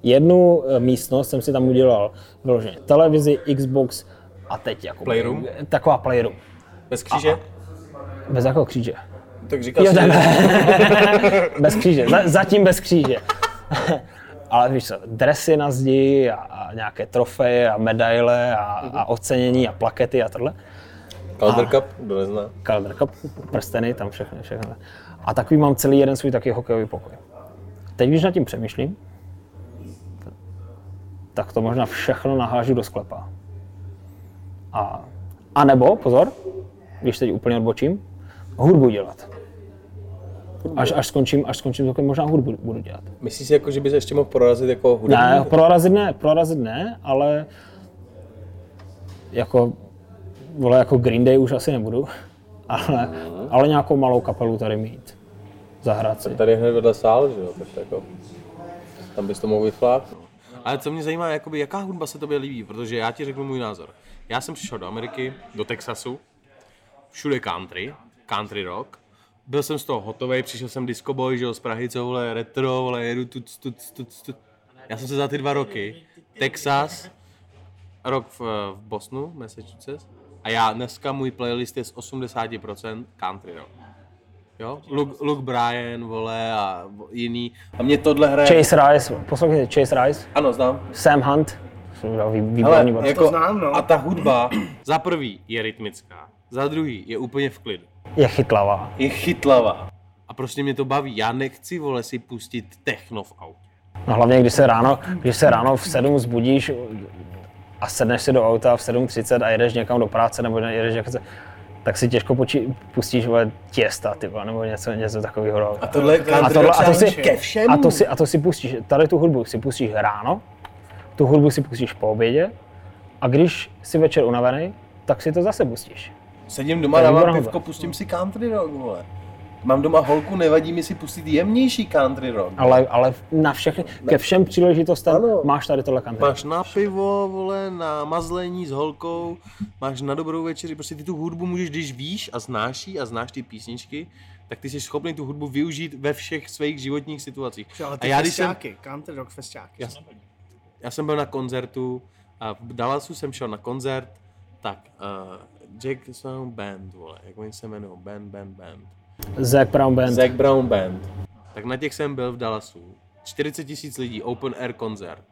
jednu eh, místnost jsem si tam udělal vyloženě televizi, Xbox a teď jako Playroom? Taková playroom. Bez kříže? Bez jakého kříže? Tak říkal Jo, bez kříže, Za- zatím bez kříže. Ale víš co, dresy na zdi a, a nějaké trofeje a medaile a, a ocenění a plakety a tohle. Calder Cup, kdo nezná. Calder Cup, prsteny, tam všechno, všechno. A takový mám celý jeden svůj taky hokejový pokoj. Teď, když nad tím přemýšlím, tak to možná všechno nahážu do sklepa. A, a nebo, pozor, když teď úplně odbočím, hudbu dělat. Až, až, skončím, až skončím hokejem, možná hudbu budu dělat. Myslíš si, jako, že bys ještě mohl prorazit jako hudební? Ne, prorazit ne, prorazit ne, ale jako, vole, jako Green Day už asi nebudu, ale, ale nějakou malou kapelu tady mít. Zahrát si. Tady hned vedle sál, že jo, tak jako, tam bys to mohl vyfláknout. Ale co mě zajímá, jakoby, jaká hudba se tobě líbí, protože já ti řeknu můj názor. Já jsem přišel do Ameriky, do Texasu, všude country, country rock. Byl jsem z toho hotový, přišel jsem disco boy, že jo, z Prahy, co vole, retro, vole, jedu tu, tu, tu, tu. Já jsem se za ty dva roky, Texas, rok v, v Bosnu, Massachusetts, a já dneska můj playlist je z 80% country rock. Jo? Luke, Luke Bryan, vole, a jiný. A mě tohle hraje... Chase Rice, poslouchejte, Chase Rice, Ano, znám. Sam Hunt, výborný jako, znám, no. A ta hudba za prvý je rytmická, za druhý je úplně v klidu. je chytlavá. Je chytlavá. A prostě mě to baví. Já nechci, vole, si pustit techno v autu. No hlavně, když se ráno, když se ráno v 7 zbudíš a sedneš si do auta v 7.30 a jedeš někam do práce nebo jedeš někam, tak si těžko poči- pustíš vole, těsta, ty vole, nebo něco, něco takového. A tohle je a, tohle, a, to si, ke všemu. a, to si, a to si pustíš, tady tu hudbu si pustíš ráno, tu hudbu si pustíš po obědě a když jsi večer unavený, tak si to zase pustíš. Sedím doma, dávám pivko, pustím si country rock, vole. Mám doma holku, nevadí mi si pustit jemnější country rock. Ale, ale na všechny, ke všem příležitostem Ano. máš tady tohle country. Máš na pivo, vole, na mazlení s holkou, máš na dobrou večeři, prostě ty tu hudbu můžeš, když víš a znáš a znáš ty písničky, tak ty jsi schopný tu hudbu využít ve všech svých životních situacích. Ale a ty já když jsem, country rock festiáky. já, já jsem byl na koncertu A v Dallasu jsem šel na koncert, tak uh, Jack Stone Band, vole, jak oni se jmenují, Band, Band, Band. Zack Brown Band. Zack Brown Band. Tak na těch jsem byl v Dallasu. 40 tisíc lidí, open air koncert.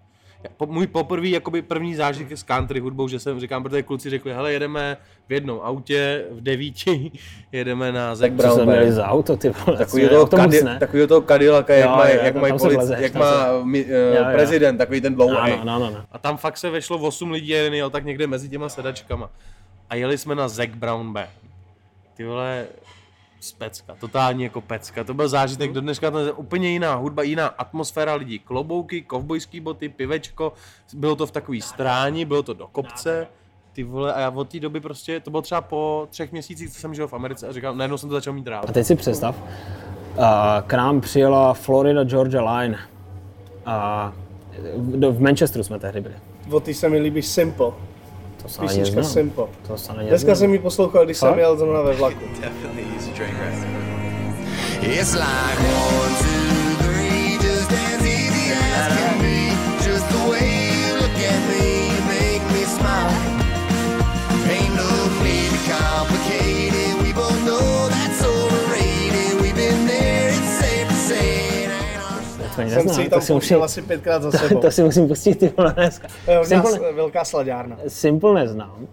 Můj poprvý, jakoby první zážitek s country hudbou, že jsem říkám, protože kluci řekli, hele, jedeme v jednom autě, v devíti, jedeme na Zack Brown jsme měli Band. za auto, ty vole. Takový toho, autobus, kadi, takový toho Cadillaca, jak Jo, má, jo, jak, mají se polic, vlezeš, jak má se- mi, uh, jo. prezident, takový ten dlouhý. Ano, no, no, no. A tam fakt se vešlo 8 lidí jeden jel tak někde mezi těma sedačkama. A jeli jsme na Zack Brown Band. Ty vole, pecka, totální jako pecka. To byl zážitek do dneška, to je úplně jiná hudba, jiná atmosféra lidí. Klobouky, kovbojský boty, pivečko, bylo to v takový stráni, bylo to do kopce. Ty vole, a já od té doby prostě, to bylo třeba po třech měsících, co jsem žil v Americe a říkal, najednou jsem to začal mít rád. A teď si představ, uh, k nám přijela Florida Georgia Line. A v, v Manchesteru jsme tehdy byli. Od té se mi líbí Simple. To se ani Písnička neznám. Simple. To se ani Dneska neznám. jsem ji poslouchal, když jsem jel zrovna ve vlaku. It's like one, two, To Jsem si ji to tam si musím, asi pětkrát za sebou. to si musím pustit ty vole dneska. To hodně Simple, velká sladárna. Simple neznám,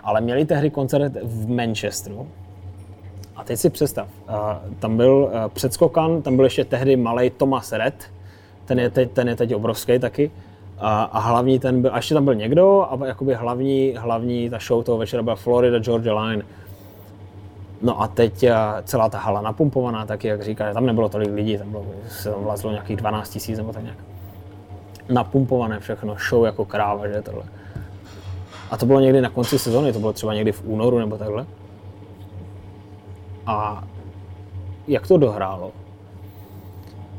ale měli tehdy koncert v Manchesteru. A teď si představ, a tam byl a, předskokan, tam byl ještě tehdy malý Thomas Red, ten je teď, ten je teď obrovský taky. A, a hlavní ten byl, a ještě tam byl někdo, a jakoby hlavní, hlavní ta show toho večera byla Florida Georgia Line. No a teď a, celá ta hala napumpovaná taky, jak říká, tam nebylo tolik lidí, tam bylo, se tam vlazlo nějakých 12 tisíc nebo tak nějak. Napumpované všechno, show jako kráva, že tohle. A to bylo někdy na konci sezóny, to bylo třeba někdy v únoru nebo takhle. A jak to dohrálo?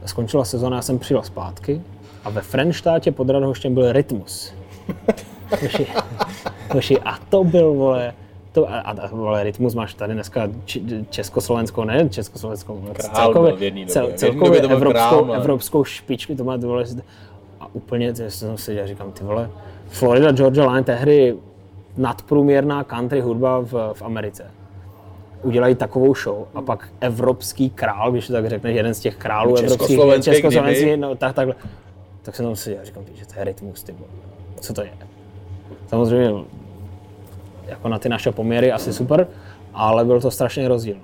Skončila sezóna, já jsem přijel zpátky a ve Frenštátě pod Radhoštěm byl Rytmus. Hoši, hoši, a to byl, vole, to, a, a vole, Rytmus máš tady dneska či, Československou, ne Československou, vole, Král byl v jedný době. cel, celkově to evropskou, král, ale- evropskou špičku, to má vole, a úplně, to jsem si dělal, říkám, ty vole, Florida Georgia Line tehdy nadprůměrná country hudba v, v Americe. Udělají takovou show a pak evropský král, když to tak řekneš, jeden z těch králů evropských, Československý no, tak, takhle. Tak jsem tam seděl a říkám, ty, že to je rytmus, ty vole. Co to je? Samozřejmě jako na ty naše poměry asi super, ale byl to strašný rozdíl.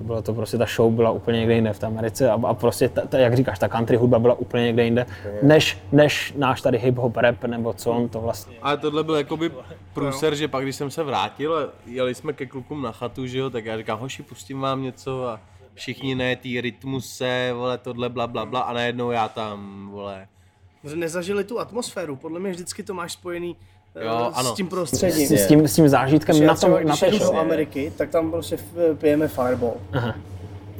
Bylo to prostě, ta show byla úplně někde jinde v té Americe a, a prostě, ta, ta, jak říkáš, ta country hudba byla úplně někde jinde, než, než náš tady hip-hop rap, nebo co on to vlastně. Ale tohle byl jakoby průser, že pak když jsem se vrátil a jeli jsme ke klukům na chatu, že jo, tak já říkám, hoši, pustím vám něco a všichni ne, ty rytmuse, vole, tohle, bla, bla, bla a najednou já tam, vole, Že nezažili tu atmosféru. Podle mě vždycky to máš spojený Jo, s ano. tím prostředím. S, s, tím, s tím zážitkem na, třeba, tom, na té do Ameriky, tak tam prostě pijeme Fireball.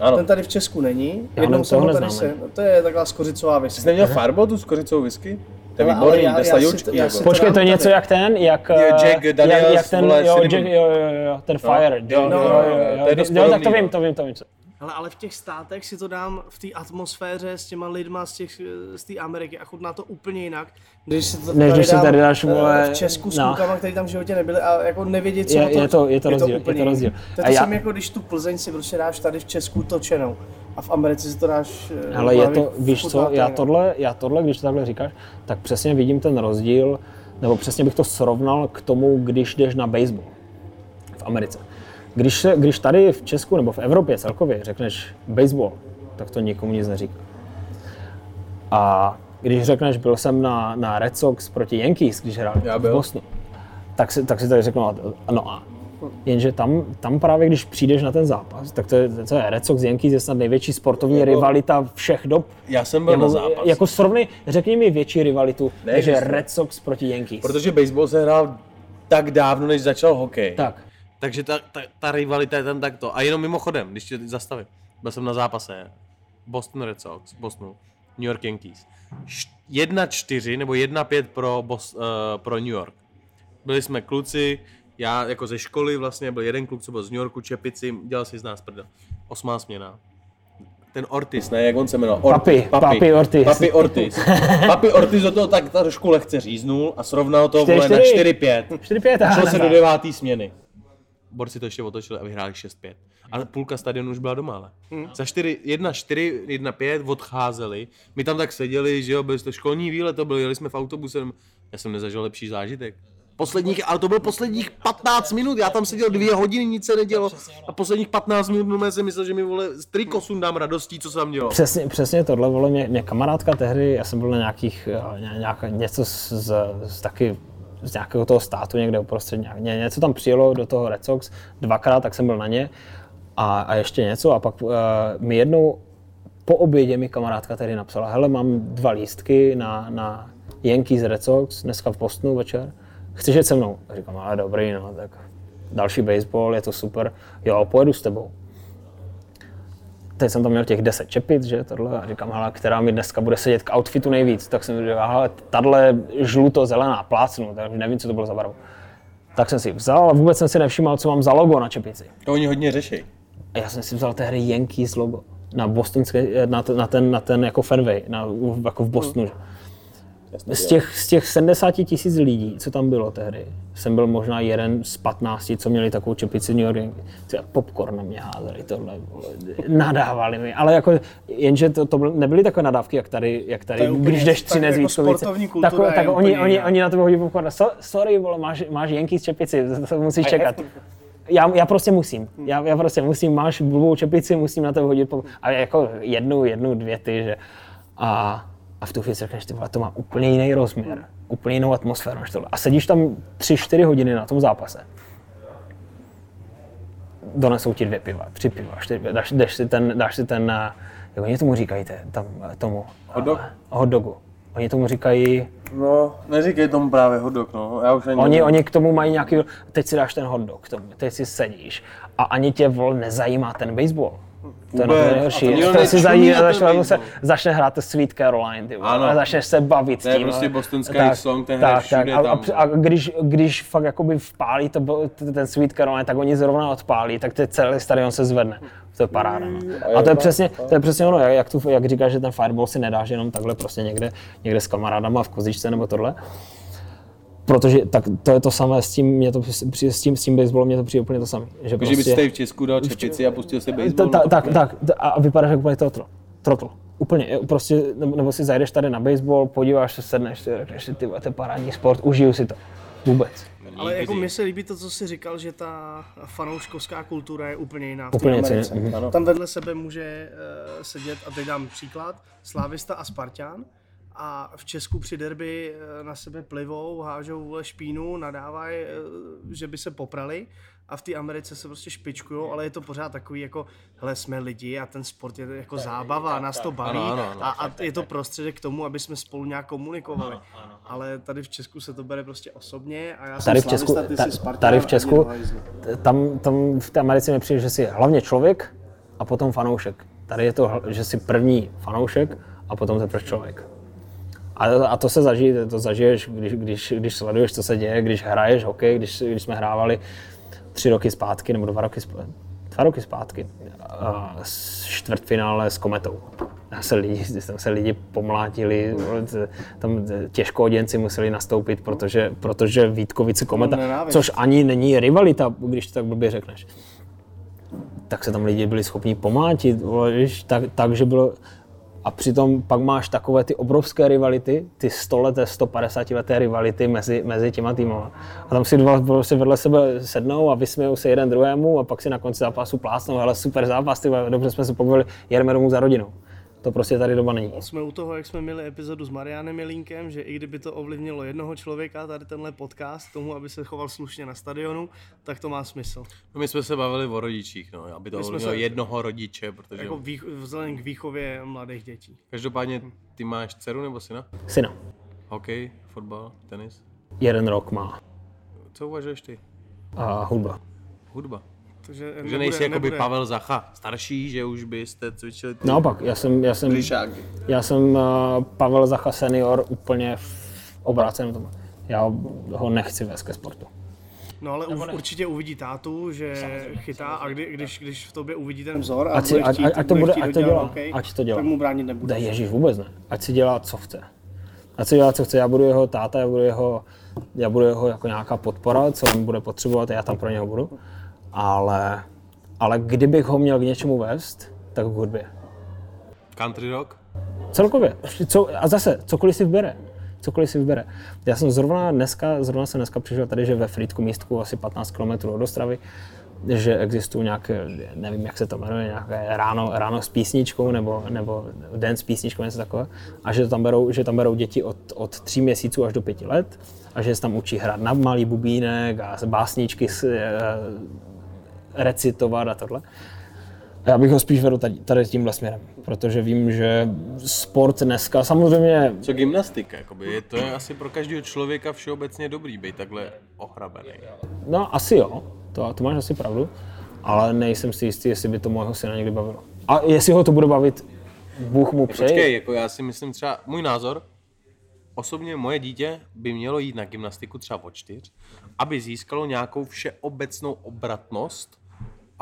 ano. Ten tady v Česku není. Já Jednou jsem ho toho tady neznáme. se, no, to je taková skořicová Jsi whisky. neměl Farbo, tu s kořicou whisky? To je Ale- ale výborný, já- to je já si jako. Počkej, to je něco tady. jak ten, jak, Jo, eh, Jack Daniels, jak, jak ten, jo. Jack, jo, jo, jo, ten Fire, jo, no, jo, no, jo, to jo, je dost jo, tak to podobný, vím, no. to vím, to vím. co- Ale, ale v těch státech si to dám v té atmosféře s těma lidma z, těch, z té Ameriky a chutná to úplně jinak. Když si to Než když si tady dáš, eh, vole, v Česku s no. klukama, který tam v životě nebyli a jako nevědět, co Je- to, je to- je to rozdíl, je to úplně rozdíl. jiný. To je to já- samé, jako když tu Plzeň si prostě dáš tady v Česku točenou a v Americe si to dáš eh, Ale je na to, víš co, to já tohle, já tohle, když to takhle říkáš, tak přesně vidím ten rozdíl, nebo přesně bych to srovnal k tomu, když jdeš na baseball v Americe. Když, se, když tady v Česku nebo v Evropě celkově řekneš baseball, tak to nikomu nic neříká. A když řekneš, byl jsem na, na Red Sox proti Yankees, když hrál v byl. Bostonu, tak si, tak si tady řeknu, no a Jenže tam, tam právě, když přijdeš na ten zápas, tak to je, to je Red Sox Yankees je snad největší sportovní Jako- rivalita všech dob. Já jsem byl na zápas. Jako srovnej, řekni mi větší rivalitu, Ne, než je Red Sox proti Yankees. Protože baseball se hrál tak dávno, než začal hokej. Tak. Takže ta, ta, ta rivalita je tam takto. A jenom mimochodem, když tě zastavím, byl jsem na zápase Boston Red Sox, Bostonu, New York Yankees. Š- 1-4 nebo 1-5 pro, Bos, uh, pro New York. Byli jsme kluci, já jako ze školy vlastně, byl jeden kluk, co byl z New Yorku, Čepici, dělal si z nás prdel. Osmá směna. ten Ortiz, ne, jak on se jmenoval? Papi, Papi Ortiz. Papi Ortiz. Papi Ortiz do toho tak trošku lehce říznul a srovnal to Čtyři, vole, na čtyři. 4-5. 4-5, A šlo aha, se do aha. devátý směny. Borci to ještě otočili a vyhráli 6-5. Ale půlka stadionu už byla doma, ale. Hmm. Za 4, 1-4, 1-5 odcházeli. My tam tak seděli, že jo, byli to školní výlet, to byl, jeli jsme v autobusem. Já jsem nezažil lepší zážitek. Posledních, ale to byl posledních 15 minut, já tam seděl dvě hodiny, nic se nedělo. A posledních 15 minut no, jsem myslel, že mi vole triko sundám radostí, co jsem dělal. Přesně, přesně tohle, vole, mě, mě kamarádka tehdy, já jsem byl na nějakých, eh, ně- nějak, něco z, z, z taky z nějakého toho státu někde uprostřed, ně, něco tam přijelo do toho Red Sox, dvakrát, tak jsem byl na ně. A, a ještě něco. A pak uh, mi jednou po obědě mi kamarádka tedy napsala, hele, mám dva lístky na, na Yankees Red Sox, dneska v Bostonu večer, chceš jet se mnou? A říkám, ale dobrý, no, tak další baseball, je to super, jo, pojedu s tebou teď jsem tam měl těch 10 čepic, že tohle, a říkám, hele, která mi dneska bude sedět k outfitu nejvíc, tak jsem říkal, hele, tahle žluto-zelená, plácnu, tak nevím, co to bylo za barvu. Tak jsem si ji vzal a vůbec jsem si nevšiml, co mám za logo na čepici. To oni hodně řeší. A já jsem si vzal tehdy Yankees logo na bostonské, na, t- na, ten, na ten jako Fenway, na, jako v Bostonu. Že. Z těch, z těch 70 tisíc lidí, co tam bylo tehdy, jsem byl možná jeden z 15, co měli takovou čepici New York Popcorn na mě házeli tohle, nadávali mi, ale jako, jenže to, to byl- nebyly takové nadávky, jak tady, jak tady To když jdeš Třinec jako Vítkovice. sportovní kultura tak, tak oni, oni, oni na tebe hodí popcorn. So, sorry, vole, máš, máš Yankees čepici, to musíš čekat. Já, já prostě musím. Já, já prostě musím, máš blbou čepici, musím na tebe hodit. Po... A jako jednu, jednu, dvě ty, že. A, a v tu chvíli si řekneš, ty vole, to má úplně jiný rozměr, úplně jinou atmosféru než tohle. A sedíš tam tři, čtyři hodiny na tom zápase. Donesou ti dvě piva, tři piva, čtyři piva, dáš, dáš si ten, dáš si ten, eh, jak oni tomu říkají, tam, eh, tomu, Hot dog? hot dogu. Oni tomu říkají, No, neříkej tomu právě hodok, no. Já už ani Oni, nevím. oni k tomu mají nějaký, teď si dáš ten hot dog, k tomu, teď si sedíš a ani tě vol nezajímá ten baseball. To je nejhorší. To si začne, se, baseball. začne hrát Sweet Caroline, ty Ano. a začneš se bavit To je tím. prostě bostonský tak, song, ten tak, tak. A, tam. a, a, když, když fakt jakoby vpálí to, ten Sweet Caroline, tak oni zrovna odpálí, tak ten celý stadion se zvedne. To je paráda. No. A to je přesně, to je přesně ono, jak, jak, tu, jak říkáš, že ten fireball si nedáš jenom takhle prostě někde, někde s kamarádama v kozičce nebo tohle. Protože tak to je to samé s tím, mě to, při- s tím, s tím baseballem mě to přijde úplně to samé. Že Že bys tady v Česku dal čepici a pustil si ta, baseball. ta, to- tak, tak, a vypadáš jako úplně trotl. Trotl. Úplně, prostě, nebo, nebo si zajdeš tady na baseball, podíváš se, sedneš si, řekneš si, ty to je parádní sport, užiju si to. Vůbec. Ale jako mně se líbí to, co jsi říkal, že ta fanouškovská kultura je úplně jiná. v Úplně Americe. jiného. Tam vedle sebe může uh, sedět, a teď dám příklad, Slávista a Spartan. A v Česku při derby eh, na sebe plivou, hážou vole špínu, nadávají, eh, že by se poprali. A v té Americe se prostě špičkujou, ale je to pořád takový jako, hele, jsme lidi a ten sport je jako zábava a nás to baví. Ano, ano, ano. a, a je to prostředek k tomu, aby jsme spolu nějak komunikovali. Ale tady v Česku se to bere prostě osobně a já jsem Tady v Česku, ta, Spartan tady v Česku, tam, tam v té Americe mi přijde, že jsi hlavně člověk a potom fanoušek. Tady je to, že jsi první fanoušek a potom teprve člověk. A, a to se zažije, to zažiješ, když, když, když sleduješ, co se děje, když hraješ hokej, když, když jsme hrávali tři roky zpátky, nebo dva roky, sp- dva roky zpátky, a s čtvrtfinále s Kometou. Tam se lidi, tam se lidi pomlátili, tam těžkoděnci museli nastoupit, protože, protože Vítkovice Kometa, což ani není rivalita, když to tak blbě řekneš tak se tam lidi byli schopni pomlátit, víš, tak, takže bylo, a přitom pak máš takové ty obrovské rivality, ty 100 leté, 150 leté rivality mezi, mezi těma týmama. A tam si dva prostě vedle sebe sednou a vysmějou se jeden druhému a pak si na konci zápasu plásnou, ale super zápas, ty dobře jsme se pobavili, jedeme domů za rodinou. To prostě tady doba není. Jsme u toho, jak jsme měli epizodu s Marianem Jelínkem, že i kdyby to ovlivnilo jednoho člověka, tady tenhle podcast, tomu, aby se choval slušně na stadionu, tak to má smysl. No, my jsme se bavili o rodičích, no, aby to My jsme ovlivnilo se- jednoho rodiče, protože Jako vých, vzhledem k výchově mladých dětí. každopádně ty máš dceru nebo syna? Syna, Hokej, fotbal, tenis? jeden rok má Co uvažuješ ty? a hudba. Hudba. Takže Takže nejsi jakoby Pavel Zacha, starší, že už byste cvičili ty Naopak, já jsem, já jsem, plišáky. Já jsem uh, Pavel Zacha senior úplně v obráceném tomu. Já ho nechci vést ke sportu. No ale u, určitě uvidí tátu, že chytá a kdy, když, když v tobě uvidí ten vzor a Ať, si, bude ať, chtít, ať, ať to bude bude, chtít ať to dělá, hokej, ať to dělá. tak mu bránit nebude. Ne, Ježíš, vůbec ne. Ať si dělá, co chce. Ať si dělá, co chce. Já budu jeho táta, já budu jeho, já budu jeho jako nějaká podpora, co on bude potřebovat, já tam pro něho budu. Ale, ale kdybych ho měl k něčemu vést, tak k hudbě. Country rock? Celkově. Co, a zase, cokoliv si vybere. Cokoliv si vybere. Já jsem zrovna dneska, zrovna jsem dneska přišel tady, že ve Frýdku místku asi 15 km od Ostravy, že existují nějaké, nevím, jak se to jmenuje, nějaké ráno, ráno s písničkou nebo, nebo den s písničkou, něco takového. A že tam berou, že tam berou děti od, od tří měsíců až do pěti let a že se tam učí hrát na malý bubínek a básničky s, eh, recitovat a tohle. Já bych ho spíš vedl tady, tady tímhle směrem, protože vím, že sport dneska samozřejmě Co gymnastika, jakoby, je, to je asi pro každého člověka všeobecně dobrý být takhle ohrabený. No, asi jo, to, to máš asi pravdu, ale nejsem si jistý, jestli by to mého syna někdy bavilo. A jestli ho to bude bavit, Bůh mu přeje. Počkej, jako já si myslím třeba, můj názor, osobně moje dítě by mělo jít na gymnastiku třeba od čtyř, aby získalo nějakou všeobecnou obratnost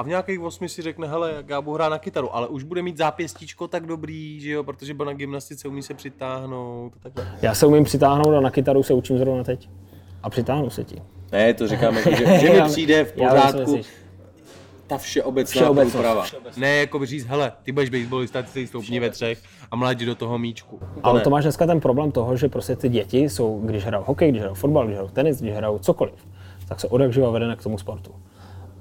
a v nějakých osmi si řekne, hele, jak já budu hrát na kytaru, ale už bude mít zápěstíčko tak dobrý, že jo, protože byl na gymnastice, umí se přitáhnout, a takhle. Já se umím přitáhnout a na kytaru se učím zrovna teď. A přitáhnu se ti. Ne, to říkám, jako, že, že mi přijde v pořádku ta všeobecná Všeobecnost. průprava. Ne, jako by říct, hele, ty budeš baseballista, ty se stoupni ve třech a mládí do toho míčku. Ale ne. to máš dneska ten problém toho, že prostě ty děti jsou, když hrajou hokej, když hrajou fotbal, když hrajou tenis, když hrajou cokoliv, tak se odjakživa vedené k tomu sportu.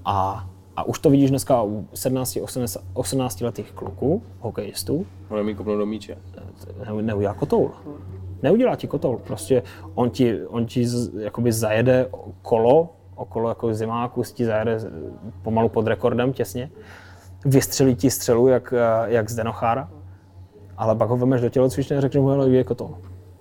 A, a už to vidíš dneska u 17, 18, 18 letých kluků, hokejistů, Bude mi kopnout do míče. ne, neudělá kotoul. Neudělá ti kotoul. Prostě on ti, on ti z, jakoby zajede kolo, okolo jako zimáku, ti zajede pomalu pod rekordem těsně. Vystřelí ti střelu jak, eh, jak z Denochára, ale pak ho vemeš do tělocvičny a řekneš mu, hele, je kotoul.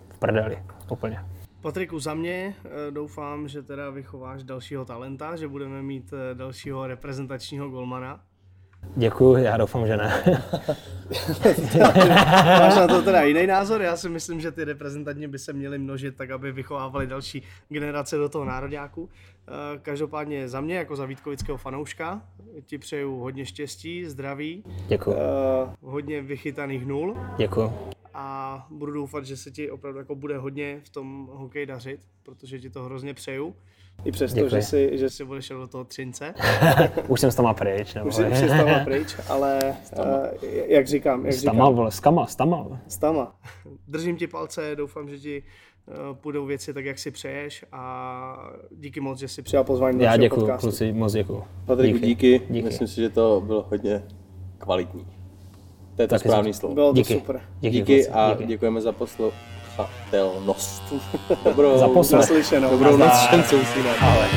V prdeli, úplně. Patriku, za mě eh, doufám, že teda vychováš dalšího talenta, že budeme mít eh, dalšího reprezentačního golmana. Děkuju, já doufám, že ne. Máš na to teda jiný názor? Já si myslím, že ty reprezentanti by se měli množit tak, aby vychovávali další generace do toho nároďáku. Eh, Každopádně za mě, jako za Vítkovického fanouška, ti přeju hodně štěstí, zdraví, Děkuju, eh, hodně vychytaných nul děkuju. a budu doufat, že se ti opravdu jako bude hodně v tom hokeji dařit, protože ti to hrozně přeju. I přesto, Děkuji. že si, že si budeš do toho třince. Už jsem s tama pryč, nebo Už jsi, už jsi stama pryč, ale uh, jak říkám, jak Stama, říkám, vole, skama, stama. stama. Držím ti palce, doufám, že ti půjdou věci tak, jak si přeješ a díky moc, že jsi přijal pozvání do Já podcastu. kluci, moc děkuju. Patriku, díky. díky. Myslím si, že to bylo hodně kvalitní. To je to Taky správný slovo. Bylo to Díky. super. Díky, Díky kluci, a díky. děkujeme za posluchatelnost. Dobrou, Za poslech. Naslyšenou. Dobrou noc všem sousedům. Ale.